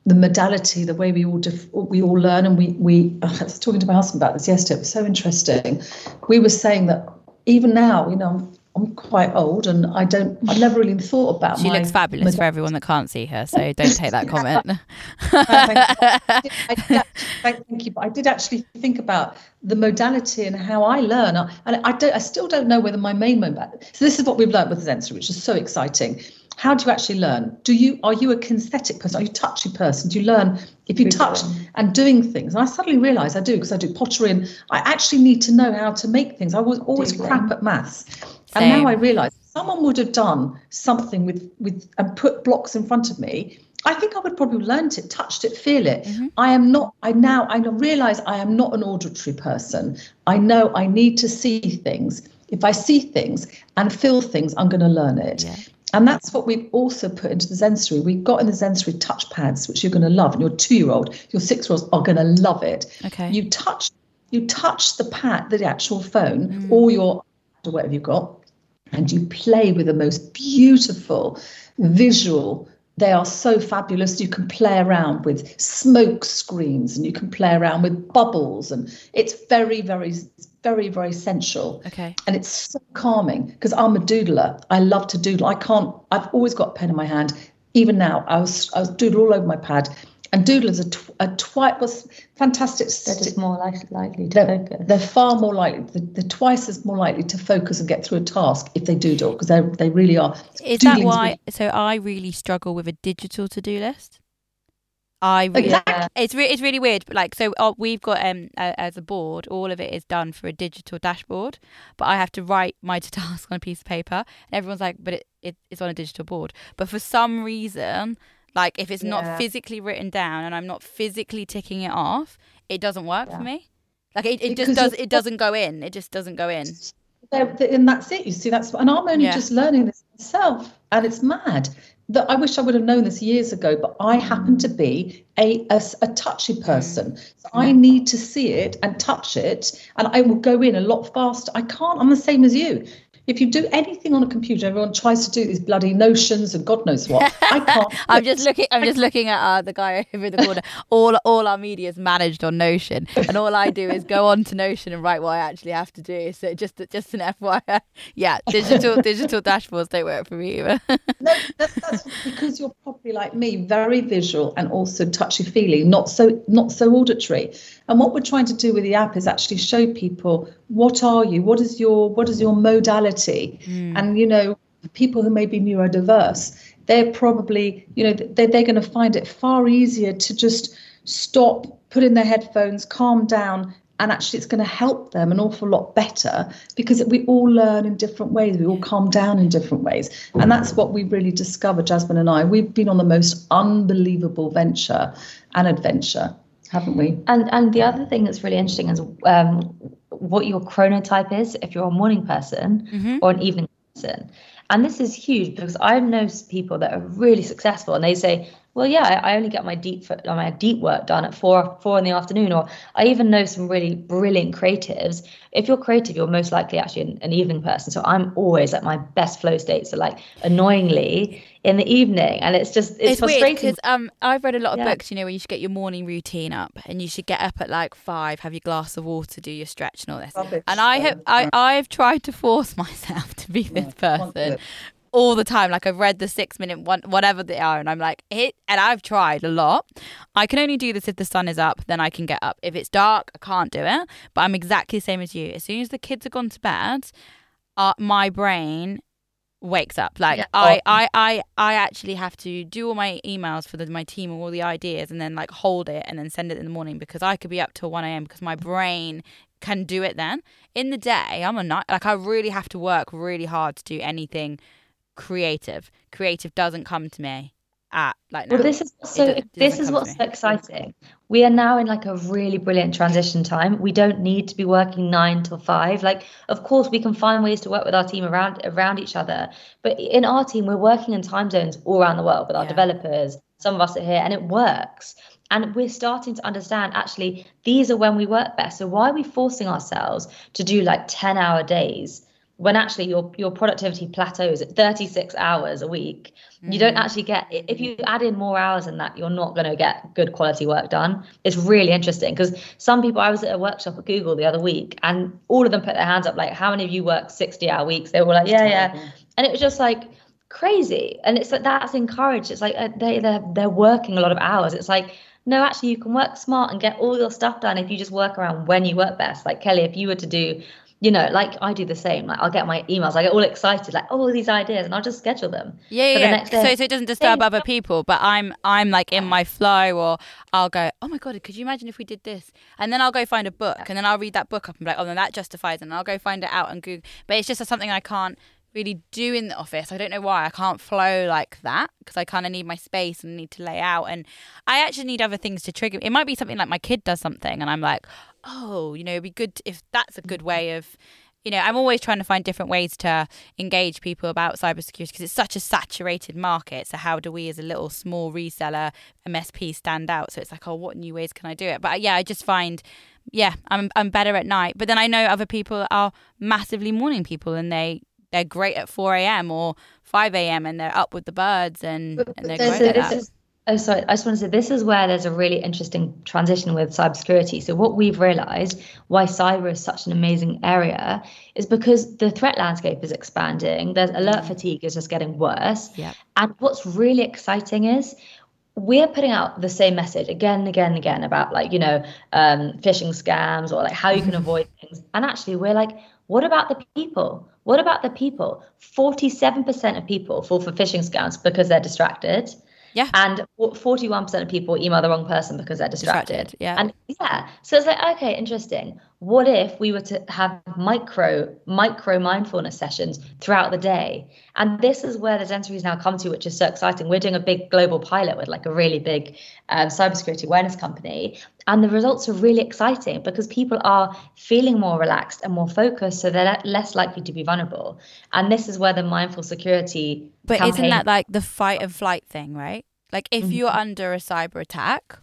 [SPEAKER 4] the modality, the way we all def- we all learn, and we we. *laughs* I was talking to my husband about this yesterday. It was so interesting. We were saying that even now, you know, I'm quite old and I don't, I've never really thought about
[SPEAKER 1] She looks fabulous modality. for everyone that can't see her, so don't take that *laughs* comment. *laughs*
[SPEAKER 4] thank, you. But I did actually think about the modality and how I learn. And I, don't, I still don't know whether my main modality, so this is what we've learned with Zensory, which is so exciting. How do you actually learn? Do you, are you a kinesthetic person? Are you a touchy person? Do you learn if you touch and doing things? And I suddenly realized I do because I do pottery and I actually need to know how to make things. I was always crap at maths same. And now I realise someone would have done something with with and put blocks in front of me. I think I would probably learnt it, touched it, feel it. Mm-hmm. I am not. I now I realise I am not an auditory person. I know I need to see things. If I see things and feel things, I'm going to learn it. Yeah. And that's what we've also put into the Zensory. We've got in the Zensory touch pads, which you're going to love, and your two-year-old, your six-year-olds are going to love it.
[SPEAKER 1] Okay.
[SPEAKER 4] You touch, you touch the pad, the actual phone, mm. or your or whatever you've got, and you play with the most beautiful visual they are so fabulous. You can play around with smoke screens and you can play around with bubbles, and it's very, very, very, very sensual.
[SPEAKER 1] Okay.
[SPEAKER 4] And it's so calming because I'm a doodler. I love to doodle. I can't. I've always got a pen in my hand. Even now, I was I was doodle all over my pad, and doodlers are, tw- are twice was fantastic.
[SPEAKER 3] They're just more like, likely to they're, focus.
[SPEAKER 4] They're far more likely. They're, they're, twice as more likely to focus and get through a task if they doodle because they they really are.
[SPEAKER 1] Is that why? Really, so I really struggle with a digital to do list. I really, exactly. it's re- it's really weird, but like so uh, we've got um as a board, all of it is done for a digital dashboard, but I have to write my *laughs* task on a piece of paper, and everyone's like, but it, it it's on a digital board. But for some reason, like if it's yeah. not physically written down and I'm not physically ticking it off, it doesn't work yeah. for me. Like it, it just does it doesn't go in. It just doesn't go in.
[SPEAKER 4] And that's it. You see, that's and I'm only yeah. just learning this myself, and it's mad. That I wish I would have known this years ago, but I happen to be a, a, a touchy mm. person. So I need to see it and touch it, and I will go in a lot faster. I can't. I'm the same as you if you do anything on a computer, everyone tries to do these bloody notions and God knows what. I *laughs* can't.
[SPEAKER 1] I'm just looking. I'm just looking at uh, the guy *laughs* over the corner. All all our media is managed on Notion, and all I do is go *laughs* on to Notion and write what I actually have to do. So just just an FYI. Yeah, digital digital dashboards don't work for me either.
[SPEAKER 4] no, that's that's because you're probably like me, very visual and also touchy feely, not so not so auditory. And what we're trying to do with the app is actually show people what are you, what is your what is your modality, mm. and you know people who may be neurodiverse, they're probably you know they're, they're going to find it far easier to just stop, put in their headphones, calm down, and actually it's going to help them an awful lot better because we all learn in different ways. We all calm down in different ways. And that's what we really discovered jasmine and i. We've been on the most unbelievable venture and adventure haven't we?
[SPEAKER 3] And and the other thing that's really interesting is um, what your chronotype is if you're a morning person mm-hmm. or an evening person. And this is huge because i know people that are really successful and they say well, yeah, I, I only get my deep my deep work done at four four in the afternoon. Or I even know some really brilliant creatives. If you're creative, you're most likely actually an, an evening person. So I'm always at my best flow states. So like annoyingly in the evening, and it's just it's, it's frustrating.
[SPEAKER 1] because um I've read a lot of yeah. books, you know, where you should get your morning routine up, and you should get up at like five, have your glass of water, do your stretch and all this. Rubbish. And I have I I've tried to force *laughs* myself to be this person all the time. Like I've read the six minute one, whatever they are, and I'm like, it. And I've tried a lot. I can only do this if the sun is up, then I can get up. If it's dark, I can't do it. But I'm exactly the same as you. As soon as the kids are gone to bed, uh, my brain wakes up. Like yeah. I, I, I, I actually have to do all my emails for the, my team and all the ideas, and then like hold it and then send it in the morning because I could be up till one a.m. because my brain can do it then. In the day, I'm a night like I really have to work really hard to do anything creative. Creative doesn't come to me at like
[SPEAKER 3] now. Well, this is so. This is what's so exciting. We are now in like a really brilliant transition time. We don't need to be working nine till five. Like, of course, we can find ways to work with our team around around each other. But in our team, we're working in time zones all around the world with our yeah. developers. Some of us are here, and it works. And we're starting to understand actually these are when we work best. So why are we forcing ourselves to do like ten hour days? When actually your your productivity plateaus at 36 hours a week mm. you don't mm. actually get if you add in more hours than that you're not going to get good quality work done. It's really interesting because some people i was at a workshop at google the other week and all of them put their hands up like how many of you work 60 hour weeks? They were like yeah yeah. And it was just like crazy. And it's like that's encouraged. It's like uh, they they're, they're working a lot of hours. It's like no actually you can work smart and get all your stuff done if you just work around when you work best. Like kelly if you were to do you know, like I do the same. Like I'll get my emails, I get all excited, like oh these ideas, and I'll just schedule them.
[SPEAKER 1] Yeah, yeah. The so, so it doesn't disturb other people, but I'm I'm like in my flow, or I'll go, oh my god, could you imagine if we did this? And then I'll go find a book, and then I'll read that book up and be like, oh, then that justifies, it. and I'll go find it out and Google. But it's just something I can't really do in the office. I don't know why I can't flow like that because I kind of need my space and need to lay out. And I actually need other things to trigger. It might be something like my kid does something, and I'm like, oh, you know, it'd be good if that's a good mm-hmm. way of, you know, I'm always trying to find different ways to engage people about cybersecurity because it's such a saturated market. So how do we, as a little small reseller MSP, stand out? So it's like, oh, what new ways can I do it? But uh, yeah, I just find, yeah, I'm I'm better at night. But then I know other people are massively morning people, and they they're great at 4 a.m. or 5 a.m. and they're up with the birds and, and they're great at that.
[SPEAKER 3] Oh, sorry. I just want to say this is where there's a really interesting transition with cybersecurity. So, what we've realized why cyber is such an amazing area is because the threat landscape is expanding. There's alert fatigue is just getting worse.
[SPEAKER 1] Yeah.
[SPEAKER 3] And what's really exciting is we're putting out the same message again and again and again about like you know um, phishing scams or like how you can *laughs* avoid things. And actually, we're like, what about the people? What about the people? Forty-seven percent of people fall for phishing scams because they're distracted.
[SPEAKER 1] Yeah.
[SPEAKER 3] And 41% of people email the wrong person because they're distracted. distracted.
[SPEAKER 1] Yeah.
[SPEAKER 3] And yeah. So it's like, okay, interesting. What if we were to have micro, micro mindfulness sessions throughout the day? And this is where the Zen now come to, which is so exciting. We're doing a big global pilot with like a really big um, cybersecurity awareness company. And the results are really exciting because people are feeling more relaxed and more focused. So they're less likely to be vulnerable. And this is where the mindful security.
[SPEAKER 1] But
[SPEAKER 3] campaign-
[SPEAKER 1] isn't that like the fight and flight thing, right? Like if mm-hmm. you're under a cyber attack,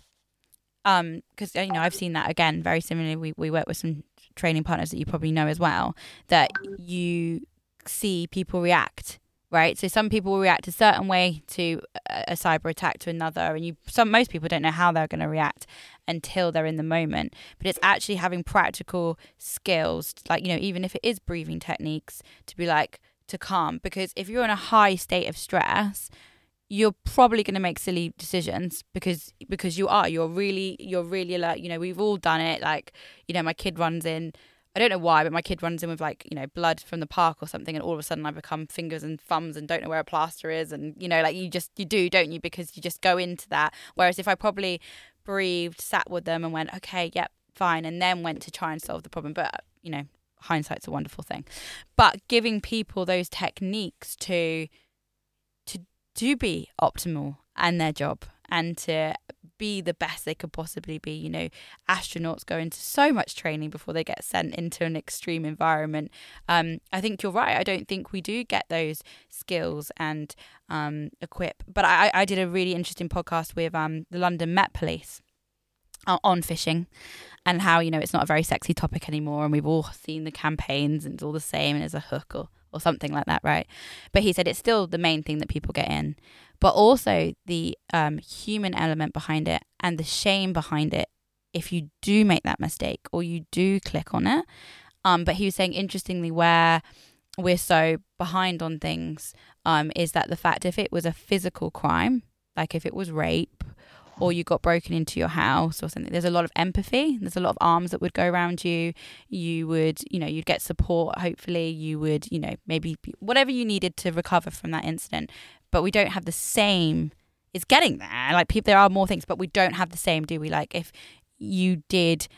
[SPEAKER 1] um, because you know I've seen that again. Very similarly, we we work with some training partners that you probably know as well. That you see people react right? So some people will react a certain way to a, cyber attack to another and you some most people don't know how they're going to react until they're in the moment. But it's actually having practical skills like you know even if it is breathing techniques to be like to calm. Because if you're in a high state of stress you're probably going to make silly decisions because because you are. You're really you're really alert. You know we've all done it. Like you know my kid runs in I don't know why, but my kid runs in with like, you know, blood from the park or something, and all of a sudden I become fingers and thumbs and don't know where a plaster is. And, you know, like you just, you do, don't you? Because you just go into that. Whereas if I probably breathed, sat with them and went, okay, yep, fine, and then went to try and solve the problem. But, you know, hindsight's a wonderful thing. But giving people those techniques to, to, do be optimal and their job and to be the best they could possibly be. You know, astronauts go into so much training before they get sent into an extreme environment. Um, I think you're right. I don't think we do get those skills and um, equip. But I, I did a really interesting podcast with um, the London Met Police on phishing and how you know it's not a very sexy topic anymore and we've all seen the campaigns and it's all the same and there's a hook or, or something like that right but he said it's still the main thing that people get in but also the um, human element behind it and the shame behind it if you do make that mistake or you do click on it. Um, but he was saying, interestingly, where we're so behind on things um, is that the fact if it was a physical crime, like if it was rape or you got broken into your house or something, there's a lot of empathy. There's a lot of arms that would go around you. You would, you know, you'd get support. Hopefully, you would, you know, maybe whatever you needed to recover from that incident but we don't have the same. It's getting there. Like people, there are more things, but we don't have the same, do we? Like if you did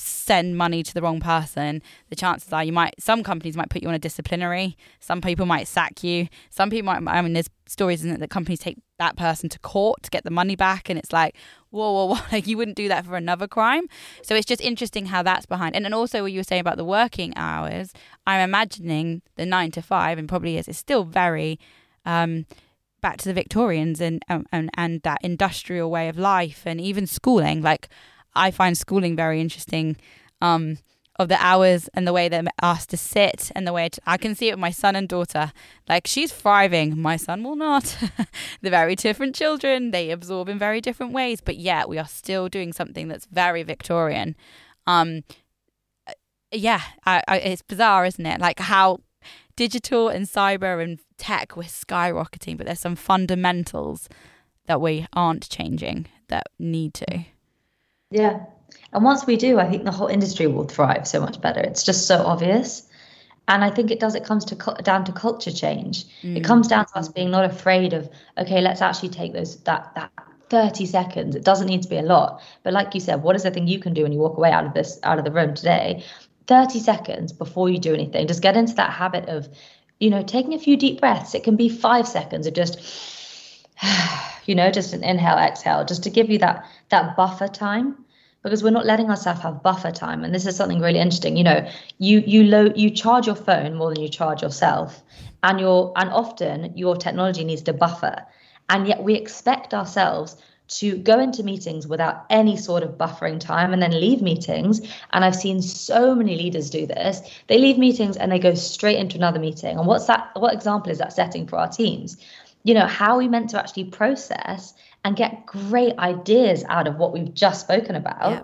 [SPEAKER 1] send money to the wrong person, the chances are you might. Some companies might put you on a disciplinary. Some people might sack you. Some people might. I mean, there's stories isn't it, that companies take that person to court to get the money back, and it's like, whoa, whoa, whoa! *laughs* Like you wouldn't do that for another crime. So it's just interesting how that's behind. And then also what you were saying about the working hours, I'm imagining the nine to five, and probably is. It's still very. Um, back to the Victorians and, and and that industrial way of life and even schooling. Like I find schooling very interesting. Um, of the hours and the way they're asked to sit and the way to, I can see it with my son and daughter. Like she's thriving, my son will not. *laughs* They're very different children. They absorb in very different ways, but yet we are still doing something that's very Victorian. Um, yeah, I, I, it's bizarre, isn't it? Like how digital and cyber and tech we're skyrocketing, but there's some fundamentals that we aren't changing that need to.
[SPEAKER 3] Yeah. And once we do, I think the whole industry will thrive so much better. It's just so obvious. And I think it does, it comes to down to culture change. Mm. It comes down to us being not afraid of, okay, let's actually take those, that, that 30 seconds. It doesn't need to be a lot. But like you said, what is the thing you can do when you walk away out of this, out of the room today? 30 seconds before you do anything. Just get into that habit of you know, taking a few deep breaths. It can be five seconds of just, *sighs* *sighs* you know, just an inhale, exhale, just to give you that that buffer time. Because we're not letting ourselves have buffer time, and this is something really interesting. You know, you you load you charge your phone more than you charge yourself, and your and often your technology needs to buffer, and yet we expect ourselves to go into meetings without any sort of buffering time and then leave meetings. And I've seen so many leaders do this. They leave meetings and they go straight into another meeting. And what's that? What example is that setting for our teams? You know, how are we meant to actually process and get great ideas out of what we've just spoken about? Yeah.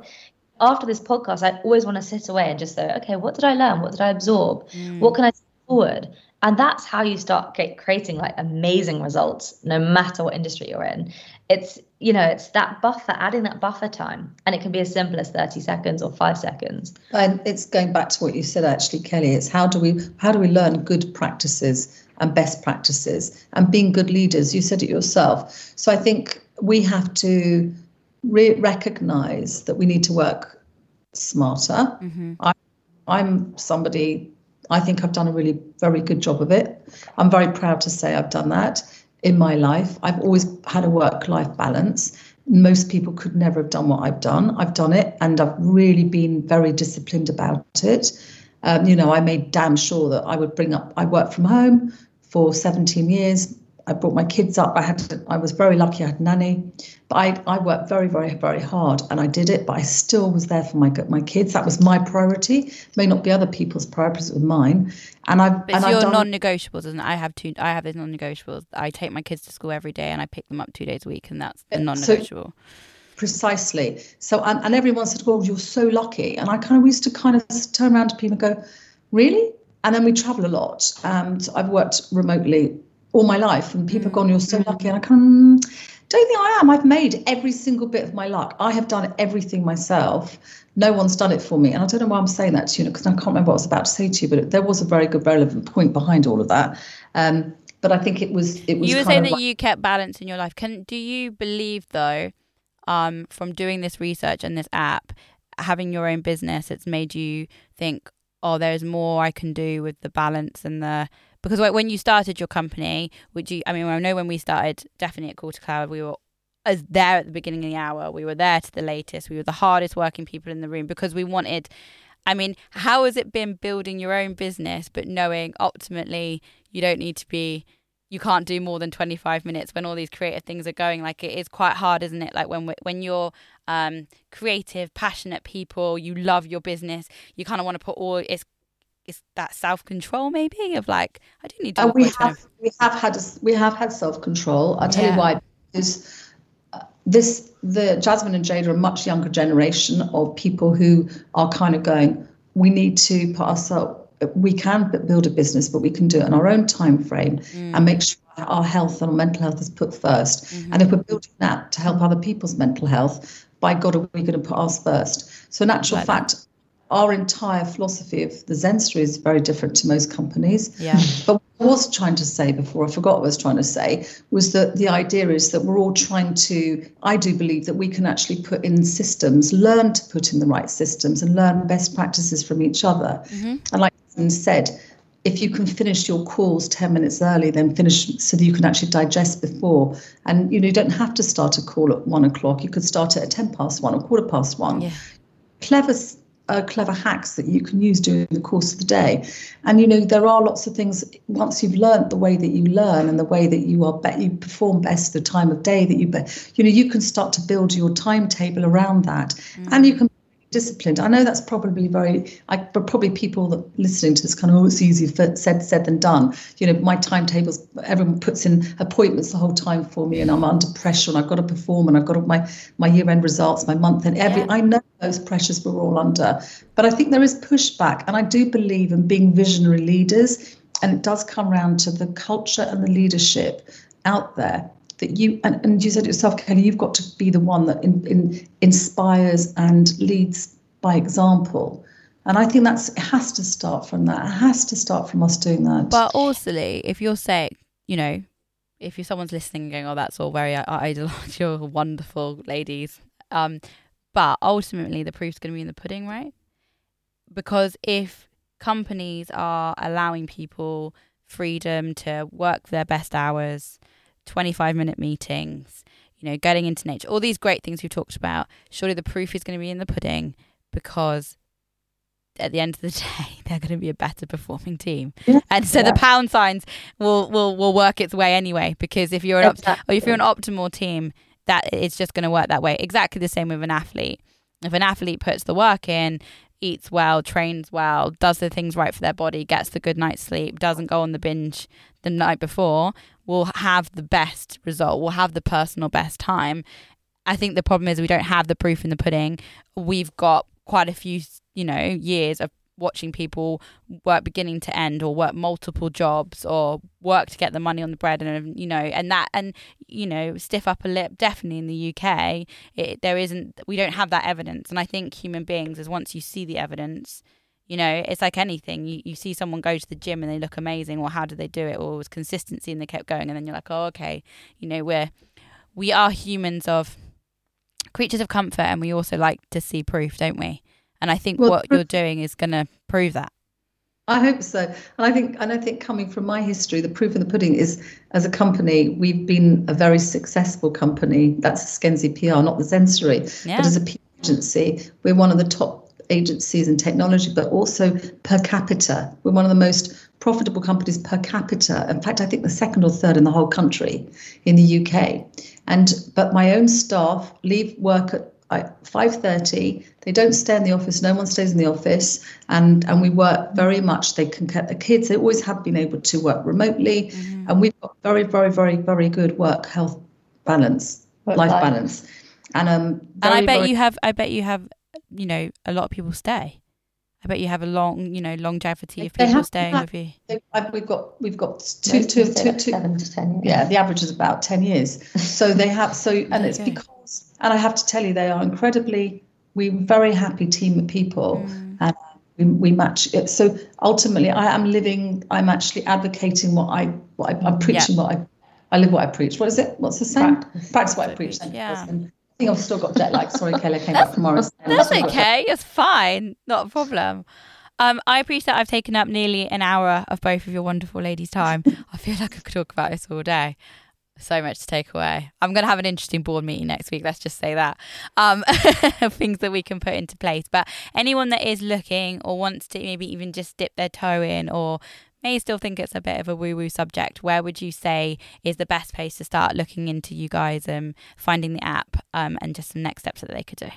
[SPEAKER 3] After this podcast, I always want to sit away and just say, okay, what did I learn? What did I absorb? Mm. What can I take forward? and that's how you start creating like amazing results no matter what industry you're in it's you know it's that buffer adding that buffer time and it can be as simple as 30 seconds or 5 seconds
[SPEAKER 4] and it's going back to what you said actually kelly it's how do we how do we learn good practices and best practices and being good leaders you said it yourself so i think we have to re- recognize that we need to work smarter mm-hmm. I, i'm somebody I think I've done a really very good job of it. I'm very proud to say I've done that in my life. I've always had a work life balance. Most people could never have done what I've done. I've done it and I've really been very disciplined about it. Um, you know, I made damn sure that I would bring up, I worked from home for 17 years. I brought my kids up. I had to, I was very lucky I had nanny, but I, I worked very, very, very hard and I did it, but I still was there for my my kids. That was my priority. May not be other people's priorities, with mine. And I
[SPEAKER 1] But
[SPEAKER 4] and
[SPEAKER 1] it's your non-negotiables, isn't it? I have two I have those non-negotiables. I take my kids to school every day and I pick them up two days a week and that's the non-negotiable. So,
[SPEAKER 4] precisely. So and, and everyone said, Well, you're so lucky. And I kind of used to kind of turn around to people and go, Really? And then we travel a lot. Um, and I've worked remotely all my life, and people have gone, "You're so mm. lucky," and I can hmm, don't think I am. I've made every single bit of my luck. I have done everything myself. No one's done it for me, and I don't know why I'm saying that to you because I can't remember what I was about to say to you, but there was a very good, relevant point behind all of that. Um, but I think it was it was.
[SPEAKER 1] You were saying that
[SPEAKER 4] like,
[SPEAKER 1] you kept balance in your life. Can do you believe though, um, from doing this research and this app, having your own business, it's made you think, oh, there's more I can do with the balance and the because when you started your company, would you? I mean, I know when we started, definitely at to Cloud, we were as there at the beginning of the hour. We were there to the latest. We were the hardest working people in the room because we wanted. I mean, how has it been building your own business, but knowing ultimately you don't need to be, you can't do more than 25 minutes when all these creative things are going. Like it is quite hard, isn't it? Like when when you're um, creative, passionate people, you love your business, you kind of want to put all. It's it's that self control maybe of like I do need to.
[SPEAKER 4] Uh, we have we have had we have had self control. I'll tell yeah. you why because uh, this the Jasmine and Jade are a much younger generation of people who are kind of going. We need to put ourselves. We can build a business, but we can do it in our own time frame mm. and make sure our health and our mental health is put 1st mm-hmm. And if we're building that to help other people's mental health, by God, are we going to put ours first? So, in actual like fact, our entire philosophy of the Zen Zensory is very different to most companies.
[SPEAKER 1] Yeah.
[SPEAKER 4] But what I was trying to say before, I forgot what I was trying to say, was that the idea is that we're all trying to, I do believe that we can actually put in systems, learn to put in the right systems and learn best practices from each other. Mm-hmm. And like I said, if you can finish your calls 10 minutes early, then finish so that you can actually digest before. And you know, you don't have to start a call at one o'clock. You could start it at 10 past one or quarter past one.
[SPEAKER 1] Yeah.
[SPEAKER 4] Clever uh, clever hacks that you can use during the course of the day. And you know there are lots of things. Once you've learned the way that you learn and the way that you are be- you perform best the time of day that you be- you know you can start to build your timetable around that, mm. and you can disciplined. I know that's probably very, I, but probably people that listening to this kind of, oh, it's easier said said than done. You know, my timetables, everyone puts in appointments the whole time for me, and I'm under pressure, and I've got to perform, and I've got my my year end results, my month and every. Yeah. I know those pressures we're all under, but I think there is pushback, and I do believe in being visionary leaders, and it does come around to the culture and the leadership out there that you and, and you said yourself kelly you've got to be the one that in, in, inspires and leads by example. And i think that's it has to start from that. It has to start from us doing that.
[SPEAKER 1] But also if you're saying you know if you're someone's listening and going oh that's all very idle *laughs* you're wonderful ladies. Um but ultimately the proof's going to be in the pudding right? Because if companies are allowing people freedom to work their best hours 25 minute meetings, you know, getting into nature, all these great things we've talked about. Surely the proof is going to be in the pudding because at the end of the *laughs* day, they're going to be a better performing team, and so yeah. the pound signs will will will work its way anyway. Because if you're an exactly. or if you're an optimal team, that it's just going to work that way. Exactly the same with an athlete. If an athlete puts the work in, eats well, trains well, does the things right for their body, gets the good night's sleep, doesn't go on the binge the night before, will have the best result, will have the personal best time. I think the problem is we don't have the proof in the pudding. We've got quite a few, you know, years of watching people work beginning to end or work multiple jobs or work to get the money on the bread and you know and that and you know stiff upper lip definitely in the UK it, there isn't we don't have that evidence and I think human beings is once you see the evidence you know it's like anything you, you see someone go to the gym and they look amazing well how do they do it or was consistency and they kept going and then you're like oh okay you know we're we are humans of creatures of comfort and we also like to see proof don't we and I think well, what you're doing is going to prove that.
[SPEAKER 4] I hope so. And I think and I think coming from my history, the proof in the pudding is as a company, we've been a very successful company. That's Skenzi PR, not the Zensory. Yeah. But as a PR agency, we're one of the top agencies and technology, but also per capita. We're one of the most profitable companies per capita. In fact, I think the second or third in the whole country in the UK. And but my own staff leave work at 5.30 they don't stay in the office no one stays in the office and and we work very much they can get the kids they always have been able to work remotely mm-hmm. and we've got very very very very good work health balance work life, life balance and um
[SPEAKER 1] very, and i bet very, you have i bet you have you know a lot of people stay I bet you have a long, you know, longevity of
[SPEAKER 4] They
[SPEAKER 1] people
[SPEAKER 4] have-
[SPEAKER 1] staying
[SPEAKER 4] have-
[SPEAKER 1] with you.
[SPEAKER 4] They- We've got we've got two
[SPEAKER 3] Most
[SPEAKER 4] two
[SPEAKER 3] people say
[SPEAKER 4] two
[SPEAKER 3] like
[SPEAKER 4] two.
[SPEAKER 3] seven to ten years.
[SPEAKER 4] Yeah, the average is about ten years. So they *laughs* have so, and it's
[SPEAKER 1] Okay.
[SPEAKER 4] because, and I have to tell you, they are incredibly. We're very happy team of people,
[SPEAKER 1] Mm.
[SPEAKER 4] and we, we match it. So ultimately, I am living. I'm actually advocating what I what I, I'm preaching. What I I live what I preach. What is it? What's the saying? Practice, what I preach. thank
[SPEAKER 1] Yeah.
[SPEAKER 4] Alison. I think I've still got jet lag. Sorry, *laughs* Kelly. Came back from Morris. *laughs*
[SPEAKER 1] That's okay. It's fine. Not a problem. Um, I appreciate I've taken up nearly an hour of both of your wonderful ladies' time. *laughs* I feel like I could talk about this all day. So much to take away. I'm going to have an interesting board meeting next week. Let's just say that. Um, things that we can put into place. But anyone that is looking or wants to maybe even just dip their toe in or may still think it's a bit of a woo woo subject, where would you say is the best place to start looking into you guys and finding the app um, and just some next steps that they could do?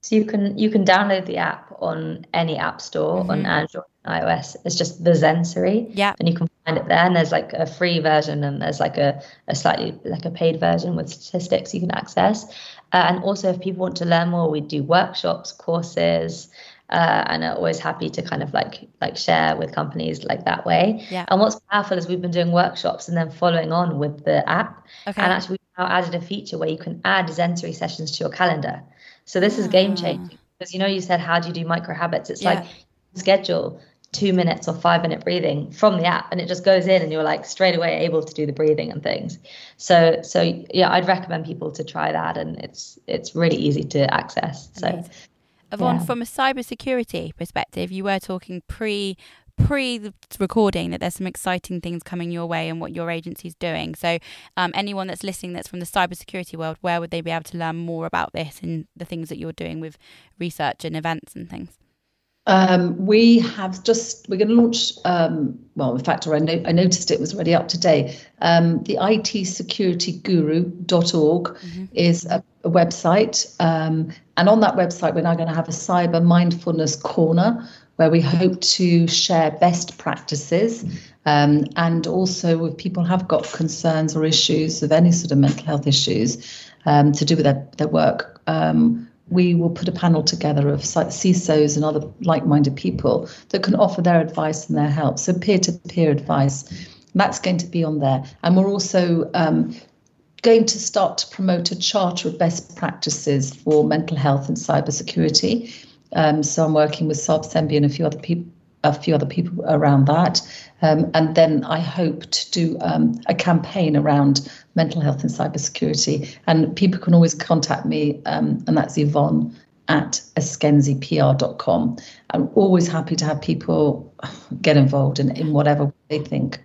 [SPEAKER 3] So you can you can download the app on any app store on
[SPEAKER 1] Mhm.
[SPEAKER 3] Android and iOS. It's just the Zensory.
[SPEAKER 1] Yeah.
[SPEAKER 3] And you can find it there. And there's like a free version and there's like a, a slightly like a paid version with statistics you can access. Uh, and also if people want to learn more, we do workshops, courses, uh, and are always happy to kind of like like share with companies like that way.
[SPEAKER 1] Yeah.
[SPEAKER 3] And what's powerful is we've been doing workshops and then following on with the app.
[SPEAKER 1] Okay.
[SPEAKER 3] And actually, we've now added a feature where you can add Zensory sessions to your calendar. So this is game changing because you know you said how do you do micro habits? It's
[SPEAKER 1] Yeah.
[SPEAKER 3] like schedule two minutes or five minute breathing from the app, and it just goes in, and you're like straight away able to do the breathing and things. So so yeah, I'd recommend people to try that, and it's it's really easy to access. So
[SPEAKER 1] Amazing. Yvonne,
[SPEAKER 3] Yeah.
[SPEAKER 1] from a cybersecurity perspective, you were talking pre pre the recording that there's some exciting things coming your way and what your agency's doing. So, um, anyone that's listening that's from the cybersecurity world, where would they be able to learn more about this and the things that you're doing with research and events and things?
[SPEAKER 4] Um, we have just, we're going to launch, um, well, in fact, I, no, I noticed it was already up today. Um, the itsecurityguru.org is a, a website. Um, and on that website, we're now going to have a cyber mindfulness corner where we hope to share best practices. Um, and also, if people have got concerns or issues of any sort of mental health issues um, to do with their, their work, um, we will put a panel together of CISOs and other like-minded people that can offer their advice and their help. So peer-to-peer advice. That's going to be on there. And we're also um, going to start to promote a charter of best practices for mental health and cybersecurity. Um, so I'm working with Saab Sembi and a few other people a few other people around that. Um, and then I hope to do um, a campaign around mental health and cybersecurity. And people can always contact me, um, and that's Yvonne at eskenzipr.com. I'm always happy to have people get involved in, in whatever they think.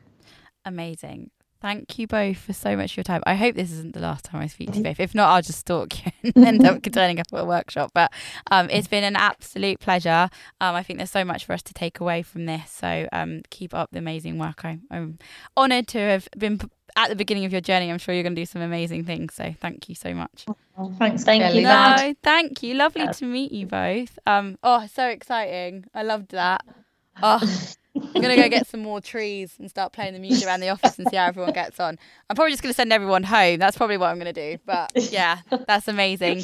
[SPEAKER 1] Amazing. Thank you both for so much of your time. I hope this isn't the last time I speak to you both. If not, I'll just stalk you *laughs* and end up turning up at a workshop. But um, it's been an absolute pleasure. Um, I think there's so much for us to take away from this. So um, keep up the amazing work. I, I'm honoured to have been p- at the beginning of your journey. I'm sure you're going to do some amazing things. So thank you so much.
[SPEAKER 4] Thanks,
[SPEAKER 3] Thank
[SPEAKER 4] Kelly.
[SPEAKER 3] you.
[SPEAKER 1] No, thank you. Lovely
[SPEAKER 3] Yeah.
[SPEAKER 1] to meet you both. Um, oh, so exciting. I loved that. Oh, *laughs* I'm gonna go get some more trees and start playing the music around the office and see how everyone gets on. I'm probably just gonna send everyone home. That's probably what I'm gonna do. But yeah, that's amazing.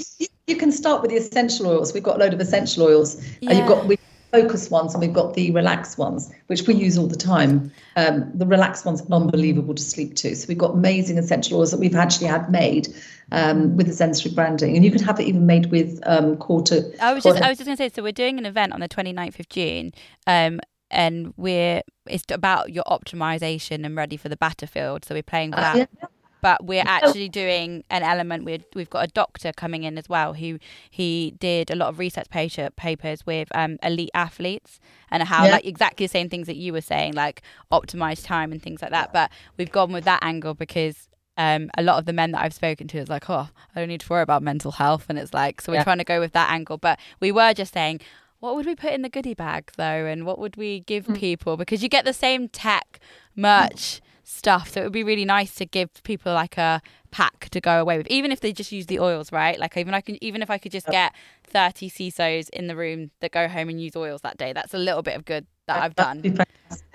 [SPEAKER 4] You, can start with the essential oils. We've got a load of essential oils. And
[SPEAKER 1] Yeah.
[SPEAKER 4] you've got we focus ones and we've got the relax ones, which we use all the time. Um, the relax ones are unbelievable to sleep to. So we've got amazing essential oils that we've actually had made um, with the Zensory branding. And you can have it even made with um, quarter.
[SPEAKER 1] I was just
[SPEAKER 4] quarter-
[SPEAKER 1] I was just gonna say. So we're doing an event on the 29th of June. Um, and we're it's about your optimization and ready for the battlefield. So we're playing for
[SPEAKER 4] Uh,
[SPEAKER 1] that.
[SPEAKER 4] yeah.
[SPEAKER 1] but we're actually doing an element with we've got a doctor coming in as well who he did a lot of research paper, papers with um, elite athletes and how
[SPEAKER 4] Yeah.
[SPEAKER 1] like exactly the same things that you were saying like optimize time and things like that but we've gone with that angle because um, a lot of the men that I've spoken to is like oh I don't need to worry about mental health and it's like so we're
[SPEAKER 3] Yeah.
[SPEAKER 1] trying to go with that angle but we were just saying what would we put in the goodie bag though and what would we give people because you get the same tech merch stuff. So it would be really nice to give people like a pack to go away with, even if they just use the oils, right? Like even I can, even if I could just get thirty CISOs in the room that go home and use oils that day, that's a little bit of good that I've done.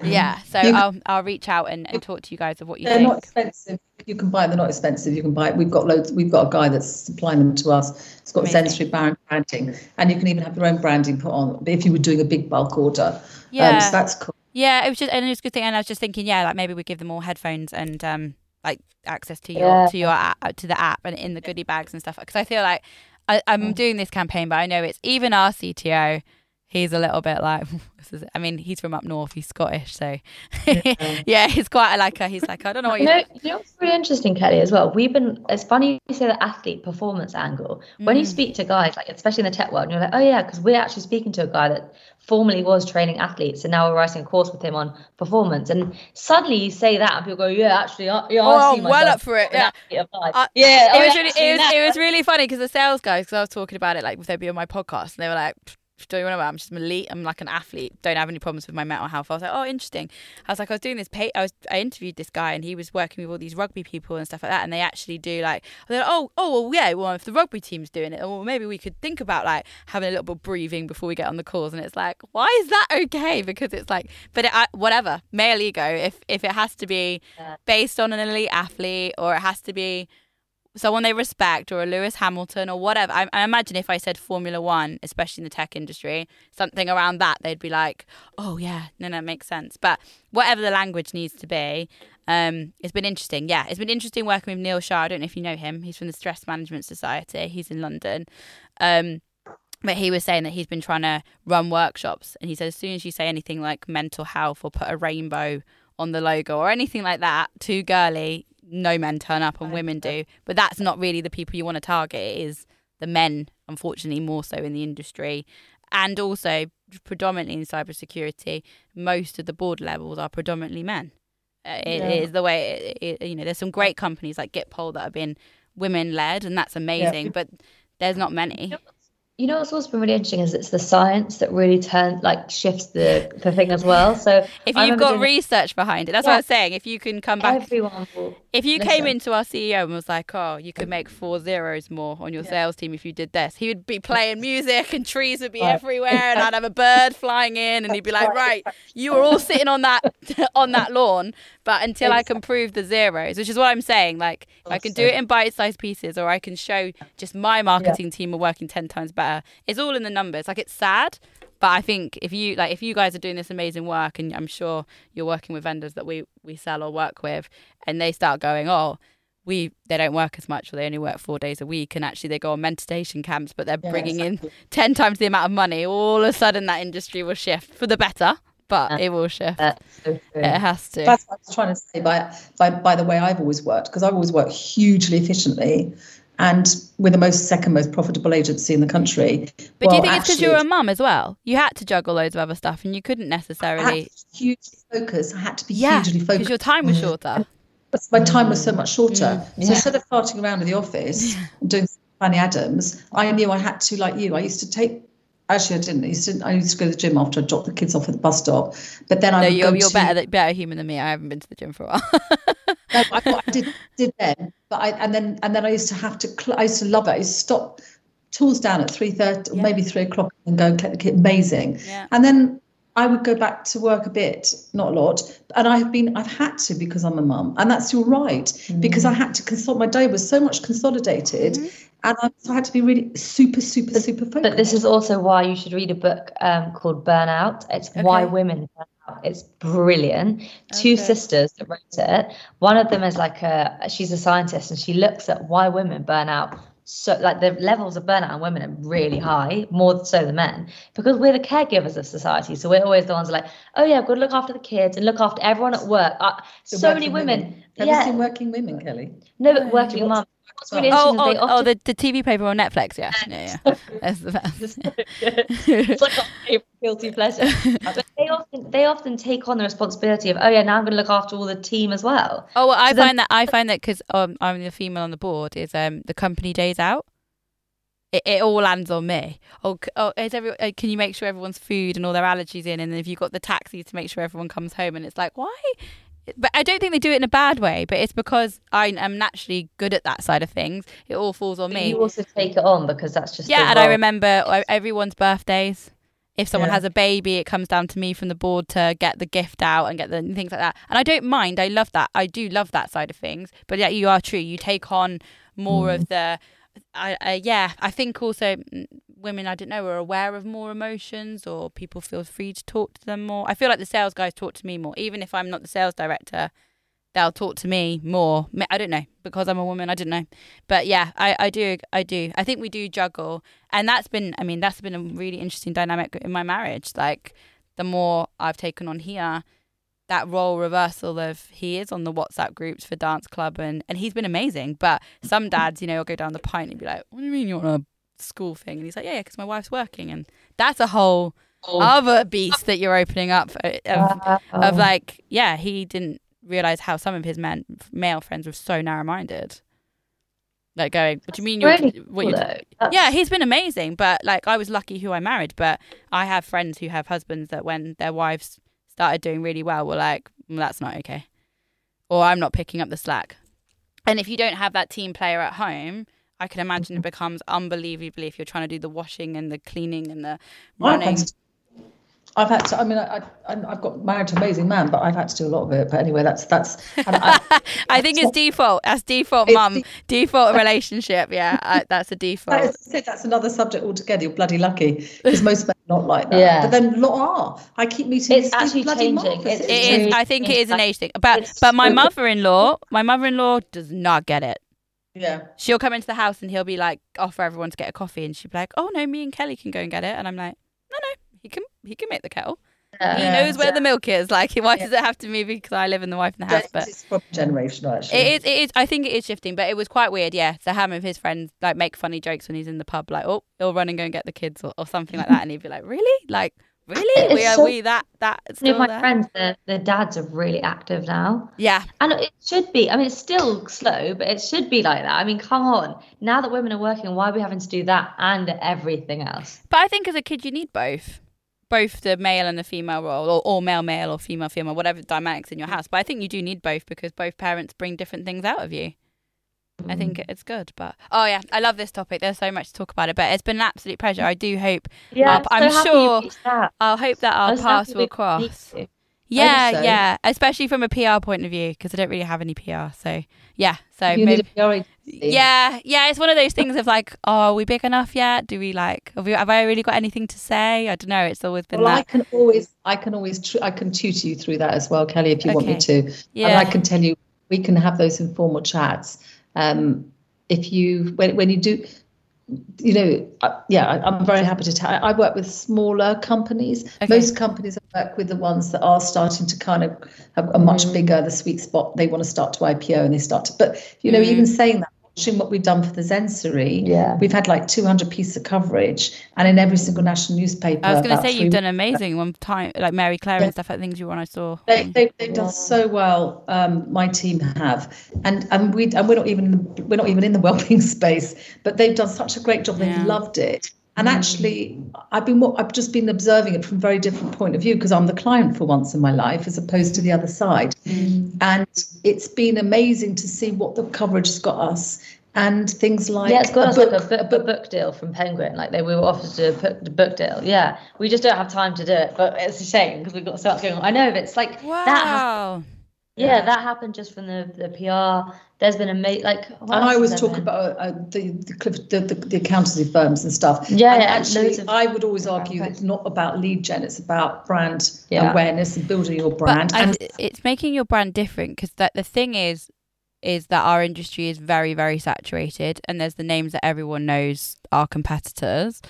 [SPEAKER 1] Yeah, so I'll I'll reach out and, and talk to you guys of what you
[SPEAKER 4] They're
[SPEAKER 1] think.
[SPEAKER 4] not expensive. You can buy. them; They're not expensive. You can buy. We've got loads. We've got a guy that's supplying them to us. It's got
[SPEAKER 1] Amazing.
[SPEAKER 4] Zensory brand branding, and you can even have your own branding put on if you were doing a big bulk order.
[SPEAKER 1] Yeah.
[SPEAKER 4] Um, so that's cool.
[SPEAKER 1] Yeah, it was just and it was a good thing. And I was just thinking, yeah, like maybe we give them all headphones and um like access to your
[SPEAKER 3] Yeah.
[SPEAKER 1] to your app, to the app and in the goodie bags and stuff. Because I feel like I, I'm doing this campaign, but I know it's even our CTO. He's a little bit like, *laughs* this is, I mean, he's from up north. He's Scottish, so yeah, *laughs* he's quite like a, he's like, I don't know what
[SPEAKER 3] You
[SPEAKER 1] you.
[SPEAKER 3] know, you know what's really interesting, Kelly, as well? We've been, it's funny you say the athlete performance angle. When
[SPEAKER 1] Mm.
[SPEAKER 3] you speak to guys, like especially in the tech world, and you're like, oh yeah, because we're actually speaking to a guy that formerly was training athletes and now we're writing a course with him on performance. And suddenly you say that and people go, yeah, actually, I, yeah,
[SPEAKER 1] Oh,
[SPEAKER 3] I see
[SPEAKER 1] well up for it, yeah.
[SPEAKER 3] athlete.
[SPEAKER 1] I-
[SPEAKER 3] yeah,
[SPEAKER 1] it was really, it was, it was really funny because the sales guys, because I was talking about it like if they'd be on my podcast, and they were like, "Don't you about? I'm just an elite. I'm like an athlete. Don't have any problems with my mental health." I was like, "Oh, interesting." I was like, I was doing this. Pay- I was, I interviewed this guy, and he was working with all these rugby people and stuff like that, and they actually do like, they're like, "Oh, oh, well, yeah. Well, if the rugby team's doing it, well, maybe we could think about like having a little bit of breathing before we get on the calls." And it's like, why is that okay? Because it's like, but it, I, whatever, male ego. If if it has to be based on an elite athlete, or it has to be someone they respect or a Lewis Hamilton or whatever. I, I imagine if I said Formula One, especially in the tech industry, something around that, they'd be like, oh, yeah, no, no, it makes sense. But whatever the language needs to be, um, it's been interesting. Yeah, it's been interesting working with Neil Shah. I don't know if you know him. He's from the Stress Management Society, he's in London. Um, but he was saying that he's been trying to run workshops. And he said, as soon as you say anything like mental health or put a rainbow on the logo or anything like that, too girly, no men turn up and women do. But that's not really the people you want to target. It is the men, unfortunately, more so in the industry. And also, predominantly in cybersecurity, most of the board levels are predominantly men. Uh, It
[SPEAKER 3] Yeah.
[SPEAKER 1] is the way, it, it- you know, there's some great companies like Gitpol that have been women led, and that's amazing. But there's not many.
[SPEAKER 3] You know what's also been really interesting is it's the science that really turns like shifts the the thing as well. So *laughs*
[SPEAKER 1] If you've got
[SPEAKER 3] doing-
[SPEAKER 1] research behind it, that's what I
[SPEAKER 3] Yeah.
[SPEAKER 1] was saying. If you can come back,
[SPEAKER 3] everyone will
[SPEAKER 1] if you came into our CEO and was like, "Oh, you could make four zeros more on your sales team if you did this," he would be playing music and trees would be
[SPEAKER 3] Right.
[SPEAKER 1] everywhere, and I'd have a bird flying in, and he'd be like, "Right, you were all sitting on that *laughs* on that lawn, but until I can prove the zeros, which is what I'm saying, like if I can do it in bite-sized pieces, or I can show just my marketing team are working ten times better. It's all in the numbers. Like it's sad." But I think if you like, if you guys are doing this amazing work, and I'm sure you're working with vendors that we we sell or work with, and they start going, oh, we they don't work as much, or they only work four days a week, and actually they go on meditation camps, but they're
[SPEAKER 4] Yeah,
[SPEAKER 1] bringing
[SPEAKER 4] exactly.
[SPEAKER 1] in ten times the amount of money. All of a sudden, that industry will shift for the better, but
[SPEAKER 3] Yeah.
[SPEAKER 1] it will shift.
[SPEAKER 3] That's so.
[SPEAKER 1] It has to.
[SPEAKER 4] That's what I was trying to say by by, by the way I've always worked because I've always worked hugely efficiently and we're the most second most profitable agency in the country.
[SPEAKER 1] but do you think it's because you were a mum as well? You had to juggle loads of other stuff, and you couldn't necessarily.
[SPEAKER 4] hugely focus. I had to be
[SPEAKER 1] Yeah,
[SPEAKER 4] hugely focused because
[SPEAKER 1] your time was shorter.
[SPEAKER 4] But my time was so much shorter.
[SPEAKER 1] Mm,
[SPEAKER 4] So instead of farting around in the office *laughs* and doing Fanny Adams, I knew I had to, like you, I used to take. Actually, I didn't. I used to. I used to go to the gym after I dropped the kids off at the bus stop. But then I
[SPEAKER 1] No, you're you're
[SPEAKER 4] to,
[SPEAKER 1] better better human than me. I haven't been to the gym for a while. *laughs*
[SPEAKER 4] No, I, I did did then, but I and then and then I used to have to. Cl- I used to love it. I used to stop tools down at three thirty,
[SPEAKER 1] Yeah.
[SPEAKER 4] maybe three o'clock, and go and collect the kid. Amazing.
[SPEAKER 1] Yeah.
[SPEAKER 4] And then I would go back to work a bit, not a lot. And I've been, I've had to because I'm a mum, and that's your right because I had to consult. My day was so much consolidated, and I, so I had to be really super, super, super focused.
[SPEAKER 3] But this is also why you should read a book um, called Burnout. It's Why Women Burn. It's brilliant. Two sisters that wrote it. One of them is like a she's a scientist and she looks at why women burn out. So like the levels of burnout in women are really high, more so than men, because we're the caregivers of society. So we're always the ones like, oh yeah, I've got to look after the kids and look after everyone at work. Uh, so many
[SPEAKER 4] working
[SPEAKER 3] women.
[SPEAKER 4] Have you
[SPEAKER 3] yeah,
[SPEAKER 4] seen Working Women, Kelly?
[SPEAKER 3] no, but working mum. Really
[SPEAKER 1] oh, oh,
[SPEAKER 3] is they
[SPEAKER 1] oh, the, the TV paper on Netflix. Yeah, yeah, yeah. *laughs* That's the best. *laughs*
[SPEAKER 3] it's like our *laughs* favorite guilty pleasure. but they often they often take on the responsibility of oh yeah now I'm going to look after all the team as well.
[SPEAKER 1] Oh, well, I
[SPEAKER 3] So then-
[SPEAKER 1] find that I find that because um, I'm the female on the board is um the company days out. It, it all lands on me. Oh, oh, is every, uh, can you make sure everyone's food and all their allergies in? And then if you've got the taxis to make sure everyone comes home, and it's like, why but I don't think they do it in a bad way. But it's because I am naturally good at that side of things. It all falls on me.
[SPEAKER 3] You also take it on because that's just
[SPEAKER 1] Yeah, and I remember everyone's birthdays. If someone
[SPEAKER 4] Yeah.
[SPEAKER 1] has a baby, it comes down to me from the board to get the gift out and get the things like that. And I don't mind. I love that. I do love that side of things. But yeah, you are true. You take on more of mm. the. I, I yeah. I think also mm, women I don't know are aware of more emotions or people feel free to talk to them more. I feel like the sales guys talk to me more, even if I'm not the sales director. They'll talk to me more. I don't know because I'm a woman. I don't know, but yeah, I, I do I do. I think we do juggle, and that's been I mean that's been a really interesting dynamic in my marriage. Like the more I've taken on here, that role reversal of he is on the WhatsApp groups for dance club, and and he's been amazing. But some dads, you know, will go down the pint and be like, "What do you mean you're on a school thing?" And he's like, "Yeah, yeah, because my wife's working," and that's a whole other beast that you're opening up uh, of,
[SPEAKER 3] Wow.
[SPEAKER 1] of like, yeah, he didn't realize how some of his men male friends were so narrow-minded. Like going, what do you mean you're
[SPEAKER 3] really
[SPEAKER 1] what
[SPEAKER 3] cool,
[SPEAKER 1] you're yeah, he's been amazing, but like I was lucky who I married. But I have friends who have husbands that when their wives started doing really well, were like, well, "That's not okay," or "I'm not picking up the slack." And if you don't have that team player at home, I can imagine it mm-hmm. becomes unbelievably if you're trying to do the washing and the cleaning and the running.
[SPEAKER 4] I've had to. I mean, I, I, I've got married to an amazing man, but I've had to do a lot of it. But anyway, that's that's. And I, *laughs*
[SPEAKER 1] I think it's default. That's default,
[SPEAKER 4] It's
[SPEAKER 1] mum.
[SPEAKER 4] de-
[SPEAKER 1] Default relationship. Yeah, I, that's a default.
[SPEAKER 4] That is, that's another subject altogether. You're bloody lucky because most men are not like that.
[SPEAKER 3] Yeah.
[SPEAKER 4] But then a lot are. I keep meeting
[SPEAKER 3] It's actually
[SPEAKER 4] bloody
[SPEAKER 3] changing. It's
[SPEAKER 1] It is.
[SPEAKER 3] really
[SPEAKER 1] I think it is an age thing. But
[SPEAKER 3] It's
[SPEAKER 1] but my mother-in-law, my mother-in-law does not get it.
[SPEAKER 4] yeah.
[SPEAKER 1] She'll come into the house and he'll be like, offer everyone to get a coffee, and she'll be like, oh no, me and Kelly can go and get it, and I'm like, no no, he can he can make the kettle.
[SPEAKER 3] Yeah.
[SPEAKER 1] He knows where the milk is. Like, why does it have to be because I live in the wife in the house? But
[SPEAKER 4] It's probably generational, actually.
[SPEAKER 1] it is, it is. I think it is shifting, but it was quite weird. Yeah, to have him his friends like make funny jokes when he's in the pub, like, oh, he'll run and go and get the kids or, or something like that, and he'd be like, really, like, really,
[SPEAKER 3] It's
[SPEAKER 1] we are
[SPEAKER 3] so-
[SPEAKER 1] we that that still
[SPEAKER 3] my
[SPEAKER 1] there?
[SPEAKER 3] friends, their, their dads are really active now.
[SPEAKER 1] Yeah,
[SPEAKER 3] And it should be. I mean, it's still slow, but it should be like that. I mean, come on. Now that women are working, why are we having to do that and everything else?
[SPEAKER 1] but I think as a kid you need both. Both the male and the female role, or, or male male or female female, whatever dynamics in your house. But I think you do need both because both parents bring different things out of you. I think
[SPEAKER 3] Mm.
[SPEAKER 1] it's good. But oh yeah, I love this topic. There's so much to talk about it, but it's been an absolute pleasure. I do hope
[SPEAKER 3] Yeah,
[SPEAKER 1] Uh, I'm
[SPEAKER 3] so
[SPEAKER 1] sure-
[SPEAKER 3] you reached out.
[SPEAKER 1] I'll hope that our paths will cross.
[SPEAKER 3] Could meet you.
[SPEAKER 1] Yeah,
[SPEAKER 4] so.
[SPEAKER 1] yeah, especially from a PR point of view because I don't really have any PR. So yeah, so
[SPEAKER 4] you
[SPEAKER 1] maybe.
[SPEAKER 4] need a PR agency.
[SPEAKER 1] Yeah, yeah, it's one of those things of like, oh, are we big enough yet? Do we like, have, we, have I really got anything to say? I don't know. It's always been
[SPEAKER 4] Well, I can always, I can always, tr- I can tutor you through that as well, Kelly, if you want me
[SPEAKER 1] Okay.
[SPEAKER 4] to. And
[SPEAKER 1] Yeah.
[SPEAKER 4] I can tell you, we can have those informal chats. Um, if you, when, when you do, you know, yeah, I, I'm very happy to tell. I work with smaller companies.
[SPEAKER 1] Okay.
[SPEAKER 4] Most companies I work with the ones that are starting to kind of have a much bigger, the sweet spot. They want to start to IPO and they start to, but you know,
[SPEAKER 1] Mm.
[SPEAKER 4] even saying that, watching what we've done for the Zensory,
[SPEAKER 3] Yeah.
[SPEAKER 4] we've had like 200 pieces of coverage, and in every single national newspaper.
[SPEAKER 1] I was going to say you've done amazing one time, like Marie Claire
[SPEAKER 4] Yeah.
[SPEAKER 1] and stuff like things you were on. I saw.
[SPEAKER 4] They, they, they've done so well. Um, my team have, and and we and we're not even we're not even in the *laughs* wellbeing space, but they've done such a great job. They've
[SPEAKER 1] Yeah.
[SPEAKER 4] loved it, and mm. actually, I've been I've just been observing it from a very different point of view because I'm the client for once in my life as opposed to the other side, mm. and it's been amazing to see what the coverage has got us. And things like
[SPEAKER 3] yeah, it's got
[SPEAKER 4] a
[SPEAKER 3] us
[SPEAKER 4] book,
[SPEAKER 3] like a book, a book deal from Penguin. Like they we were offered to book the book deal. Yeah, we just don't have time to do it, but it's a shame because we've got so much going on. I know, but it's like that. hap-
[SPEAKER 1] Wow.
[SPEAKER 3] Yeah, that happened just from the the PR. There's been a mate like.
[SPEAKER 4] and I always talk
[SPEAKER 3] been?
[SPEAKER 4] about uh, the, the, the, the the accountancy firms and stuff.
[SPEAKER 3] Yeah,
[SPEAKER 4] and
[SPEAKER 3] yeah,
[SPEAKER 4] actually,
[SPEAKER 3] loads of-
[SPEAKER 4] I would always argue that it's not about lead gen; it's about brand
[SPEAKER 3] Yeah.
[SPEAKER 4] awareness and building your brand.
[SPEAKER 1] But I,
[SPEAKER 4] and
[SPEAKER 1] it's making your brand different because that the thing is, is that our industry is very very saturated, and there's the names that everyone knows our competitors.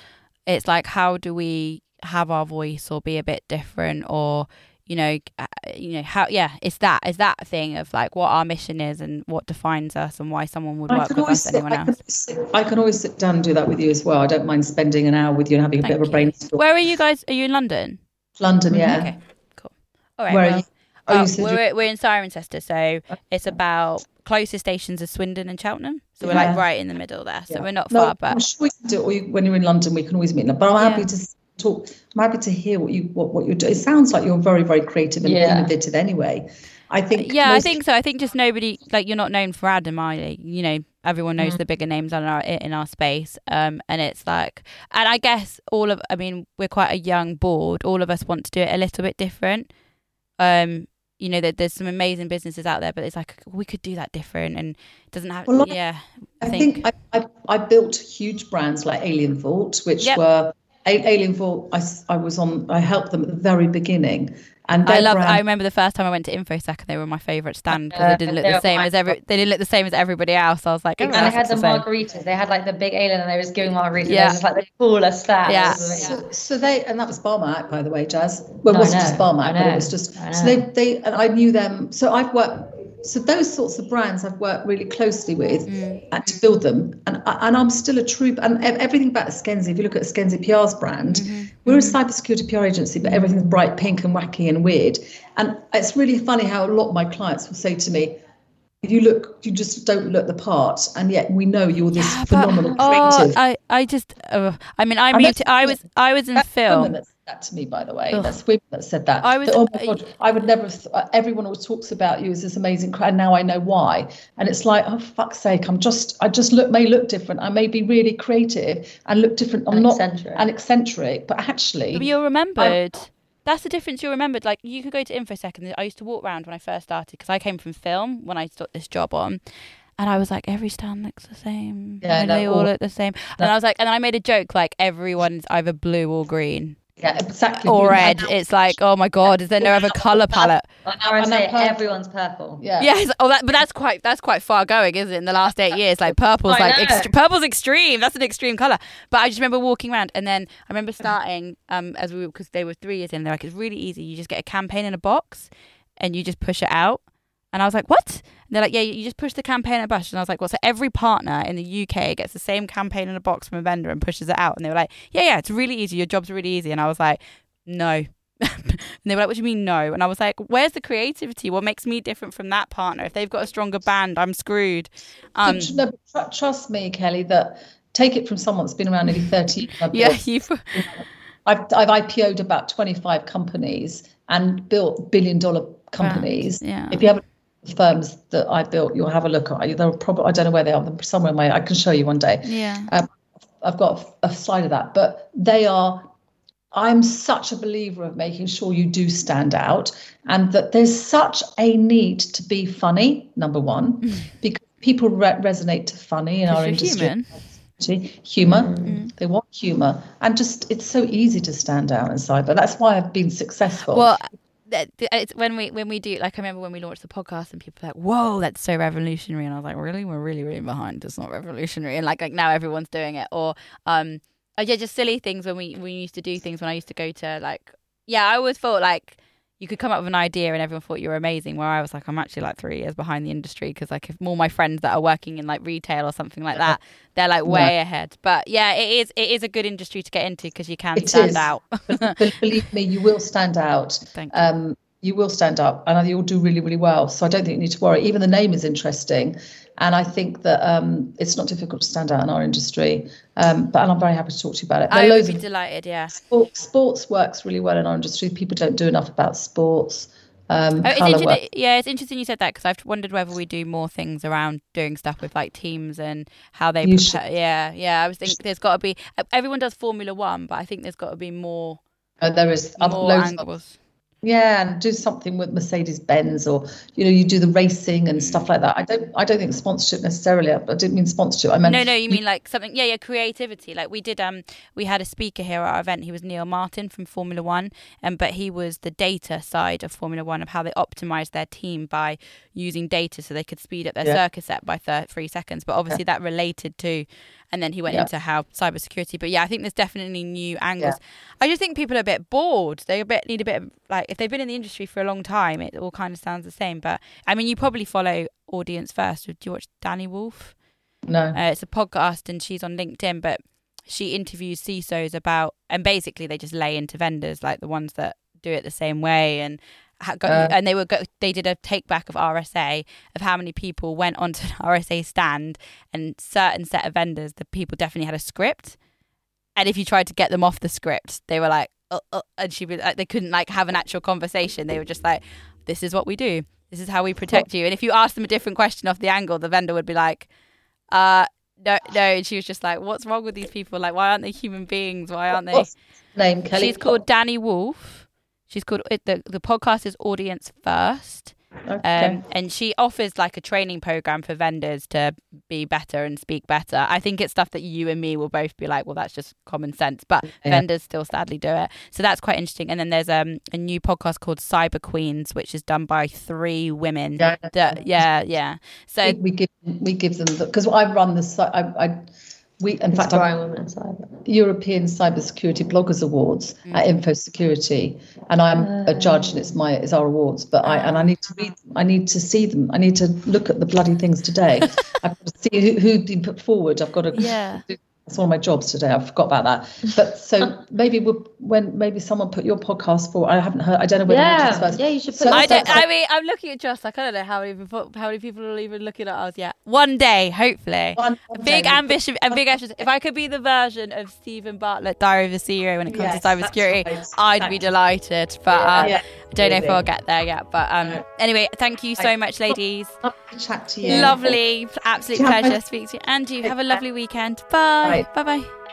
[SPEAKER 1] It's like how do we have our voice or be a bit different or you know uh, you know how yeah it's that it's that thing of like what our mission is and what defines us and why someone would work with us
[SPEAKER 4] sit,
[SPEAKER 1] anyone
[SPEAKER 4] I, can
[SPEAKER 1] else
[SPEAKER 4] sit, I can always sit down and do that with you as well. I don't mind spending an hour with you and having a bit of a brainstorm.
[SPEAKER 1] where are you guys are you in london
[SPEAKER 4] London, yeah.
[SPEAKER 1] okay cool all right
[SPEAKER 4] Where are you? Oh,
[SPEAKER 1] uh, we're, we're in Cirencester, so it's about closest stations are Swindon and Cheltenham. So we're like right in the middle there. So
[SPEAKER 4] Yeah.
[SPEAKER 1] we're not
[SPEAKER 4] No,
[SPEAKER 1] far,
[SPEAKER 4] I'm
[SPEAKER 1] but
[SPEAKER 4] sure we can do it. When you're in London, we can always meet. But I'm happy
[SPEAKER 1] Yeah.
[SPEAKER 4] to talk. I'm happy to hear what you what, what you're doing. It sounds like you're very very creative and
[SPEAKER 3] Yeah.
[SPEAKER 4] innovative anyway. I think.
[SPEAKER 1] Yeah, I think so. I think just nobody like you're not known for Adam either. You know, everyone knows
[SPEAKER 3] Mm.
[SPEAKER 1] the bigger names in our in our space. Um, and it's like, and I guess all of, I mean, we're quite a young board. All of us want to do it a little bit different. Um, you know that there's some amazing businesses out there, but it's like we could do that different, and it doesn't have.
[SPEAKER 4] Well, I-
[SPEAKER 1] yeah,
[SPEAKER 4] I think I, I, I built huge brands like AlienVault, which
[SPEAKER 1] Yep.
[SPEAKER 4] were AlienVault. I was on. I helped them at the very beginning, and
[SPEAKER 1] I love.
[SPEAKER 4] brand,
[SPEAKER 1] I remember the first time I went to InfoSec, and they were my favourite stand because
[SPEAKER 3] Uh,
[SPEAKER 1] they didn't look
[SPEAKER 3] they
[SPEAKER 1] the
[SPEAKER 3] were
[SPEAKER 1] same
[SPEAKER 3] my
[SPEAKER 1] as every. They didn't look the same as everybody else. I was like, oh,
[SPEAKER 3] and they had the
[SPEAKER 1] the
[SPEAKER 3] margaritas. They had like the big alien, and they was giving margaritas.
[SPEAKER 1] Yeah.
[SPEAKER 3] Yeah. It was just like the coolest stand.
[SPEAKER 1] Yeah.
[SPEAKER 3] It was amazing.
[SPEAKER 4] So, so they and that was Barmac, by the way, Jazz. Well,
[SPEAKER 3] No,
[SPEAKER 4] it wasn't just
[SPEAKER 3] know,
[SPEAKER 4] Barmac, but it was just so they they and I knew them. So I've worked. So those sorts of brands I've worked really closely with
[SPEAKER 1] Mm.
[SPEAKER 4] and to build them, and and I'm still a true and everything about Skenzi. If you look at Skenzi PR's brand,
[SPEAKER 1] Mm-hmm.
[SPEAKER 4] we're a cybersecurity PR agency, but everything's bright pink and wacky and weird. And it's really funny how a lot of my clients will say to me. You look, you just don't look the part, and yet we know you're this
[SPEAKER 1] Yeah, but-
[SPEAKER 4] phenomenal
[SPEAKER 1] Oh,
[SPEAKER 4] creative.
[SPEAKER 1] I, I just, uh, I mean, I moved.
[SPEAKER 4] that's-
[SPEAKER 1] I was, I was in film.
[SPEAKER 4] That to me, by the way.
[SPEAKER 1] Ugh.
[SPEAKER 4] That's women that said that.
[SPEAKER 1] I was-
[SPEAKER 4] That, oh my god, I would never. Have th- everyone always talks about you as this amazing crowd. And now I know why. And it's like, oh fuck's sake, I'm just. I just look may look different. I may be really creative and look different. I'm
[SPEAKER 3] And
[SPEAKER 4] not
[SPEAKER 3] eccentric.
[SPEAKER 4] and eccentric, but actually,
[SPEAKER 1] But you're remembered. That's the difference. You're remembered. Like you could go to InfoSec, and I used to walk around when I first started because I came from film when I got this job on, and I was like, every stand looks the same.
[SPEAKER 4] Yeah,
[SPEAKER 1] and
[SPEAKER 4] no,
[SPEAKER 1] they all
[SPEAKER 4] all-
[SPEAKER 1] look the same. And I was like, and then I made a joke like everyone's either blue or green
[SPEAKER 4] yeah, exactly.
[SPEAKER 1] or red. It's like, oh my god, is there no other color palette?
[SPEAKER 3] On
[SPEAKER 4] And
[SPEAKER 3] RSA,
[SPEAKER 4] that
[SPEAKER 3] everyone's purple.
[SPEAKER 4] Yeah.
[SPEAKER 1] Yes. Oh, that. But that's quite. That's quite far going, isn't it? In the last eight years, like purple's like ext- purple's extreme. That's an extreme color. But I just remember walking around, and then I remember starting um as we because they were three years in. They're like, it's really easy. You just get a campaign in a box, and you just push it out. And I was like, what? And they're like, yeah, you just push the campaign in a box. And I was like, well, so every partner in the UK gets the same campaign in a box from a vendor and pushes it out. And they were like, yeah, yeah, it's really easy. Your job's really easy. And I was like, no. *laughs* and they were like, what do you mean no? And I was like, where's the creativity? What makes me different from that partner? If they've got a stronger band, I'm screwed. Um,
[SPEAKER 4] no, tr- trust me, Kelly, that take it from someone that's been around nearly 30 years.
[SPEAKER 1] Yeah,
[SPEAKER 4] built- *laughs*
[SPEAKER 1] you.
[SPEAKER 4] I've, I've IPO'd about 25 companies and built billion dollar companies.
[SPEAKER 1] Yeah.
[SPEAKER 4] If you have firms that I built, you'll have a look at. They're probably I don't know where they are. They're somewhere in my. I can show you one day.
[SPEAKER 1] Yeah.
[SPEAKER 4] Um, I've got a slide of that, but they are. I'm such a believer of making sure you do stand out, and that there's such a need to be funny. Number one, mm. because people re- resonate to funny in our industry.
[SPEAKER 1] human.
[SPEAKER 4] Humor, mm. they want humor, and just it's so easy to stand out in cyber. That's why I've been successful.
[SPEAKER 1] Well, that- it's when we when we do like I remember when we launched the podcast and people were like, "Whoa, that's so revolutionary," and I was like, "Really? We're really really behind. It's not revolutionary." And like like now everyone's doing it. Or um, oh, yeah, just silly things when we we used to do things when I used to go to like yeah, I always thought like you could come up with an idea and everyone thought you were amazing. Where I was like, I'm actually like three years behind the industry because like if more my friends that are working in like retail or something like that, *laughs* they're like way ahead. But yeah, it is it is a good industry to get into because you can
[SPEAKER 4] It
[SPEAKER 1] stand
[SPEAKER 4] is.
[SPEAKER 1] out. *laughs*
[SPEAKER 4] Be- believe me, you will stand out.
[SPEAKER 1] Thank you.
[SPEAKER 4] Um, you will stand up, and you'll do really, really well. So I don't think you need to worry. Even the name is interesting, and I think that um, it's not difficult to stand out in our industry. Um, but and I'm very happy to talk to you about it. There
[SPEAKER 1] I would be
[SPEAKER 4] of
[SPEAKER 1] delighted. Yeah.
[SPEAKER 4] sport, sports works really well in our industry. People don't do enough about sports. Um,
[SPEAKER 1] Oh, it's yeah, it's interesting you said that because I've wondered whether we do more things around doing stuff with like teams and how they
[SPEAKER 4] You
[SPEAKER 1] prepare. Yeah, yeah. I was thinking there's got to be everyone does Formula One, but I think there's got to be more
[SPEAKER 4] Uh, there is
[SPEAKER 1] more
[SPEAKER 4] loads of
[SPEAKER 1] angles.
[SPEAKER 4] Yeah, and do something with Mercedes Benz, or you know, you do the racing and stuff like that. I don't, I don't think sponsorship necessarily. I didn't mean sponsorship. I meant
[SPEAKER 1] No, no, you mean like something? Yeah, yeah, creativity. Like we did. Um, we had a speaker here at our event. He was Neil Martin from Formula One, and but he was the data side of Formula One of how they optimized their team by using data so they could speed up their
[SPEAKER 4] Yeah.
[SPEAKER 1] circuit set by thir- three seconds. But obviously that related to, and then he went
[SPEAKER 4] Yeah.
[SPEAKER 1] into how cybersecurity. But yeah, I think there's definitely new angles. I just think people are a bit bored. They a bit need a bit of like if they've been in the industry for a long time, it all kind of sounds the same. But I mean, you probably follow audience first. Do you watch Dani Woolf?
[SPEAKER 4] no.
[SPEAKER 1] Uh, it's a podcast and she's on LinkedIn, but she interviews CISOs about, and basically they just lay into vendors like the ones that do it the same way and. Got,
[SPEAKER 4] Uh.
[SPEAKER 1] and they were go, they did a take back of RSA of how many people went onto an *laughs* RSA stand and certain set of vendors the people definitely had a script and if you tried to get them off the script they were like uh, uh, and she was like they couldn't like have an actual conversation they were just like this is what we do This is how we protect you. And if you asked them a different question off the angle, the vendor would be like, uh, no, no. And she was just like, what's wrong with these people? Like, why aren't they human beings? Why aren't they?
[SPEAKER 4] Name Kelly.
[SPEAKER 1] She's called Dani Woolf. She's called it, the the podcast is Audience First.
[SPEAKER 4] Okay.
[SPEAKER 1] Um, and she offers like a training program for vendors to be better and speak better. I think it's stuff that you and me will both be like, well, that's just common sense, but
[SPEAKER 4] Yeah.
[SPEAKER 1] vendors still sadly do it. So that's quite interesting. And then there's um, a new podcast called Cyber Queens, which is done by three women.
[SPEAKER 4] Yeah.
[SPEAKER 1] That, yeah, yeah. So
[SPEAKER 4] we, we give we give them because I run the I, I we in fact I'm
[SPEAKER 3] Inspiring women in cyber.
[SPEAKER 4] European Cybersecurity Bloggers Awards
[SPEAKER 1] Mm.
[SPEAKER 4] at Info Security, and I'm a judge, and it's my it's our awards. But I and I need to read, I need to see them. I need to look at the bloody things today. *laughs* I've got to see who, who'd been put forward. I've got to.
[SPEAKER 1] Yeah.
[SPEAKER 4] That's one of my jobs today. I forgot about that. But *laughs* so maybe we'll, when maybe someone put your podcast for. I haven't heard. I don't know whether you
[SPEAKER 3] Yeah,
[SPEAKER 4] just first.
[SPEAKER 3] yeah, you should put
[SPEAKER 4] So-
[SPEAKER 1] I don't. I mean, I'm looking at Joss. Like I don't know how many people, how many people are even looking at us yet. One day, hopefully.
[SPEAKER 4] One-
[SPEAKER 1] A big
[SPEAKER 4] day.
[SPEAKER 1] ambition, a big ambition. If I could be the version of Steven Bartlett, Diary of a CEO, when it comes
[SPEAKER 4] Yes,
[SPEAKER 1] to cybersecurity,
[SPEAKER 4] that's
[SPEAKER 1] I'd
[SPEAKER 4] right.
[SPEAKER 1] be delighted. But uh,
[SPEAKER 4] Yeah.
[SPEAKER 1] I don't know if I'll get there yet. But um,
[SPEAKER 4] No.
[SPEAKER 1] anyway, thank you so much, ladies.
[SPEAKER 4] Lovely to chat to you.
[SPEAKER 1] Lovely, absolute pleasure to speak to you. And you have a lovely weekend. Bye. Bye. Bye.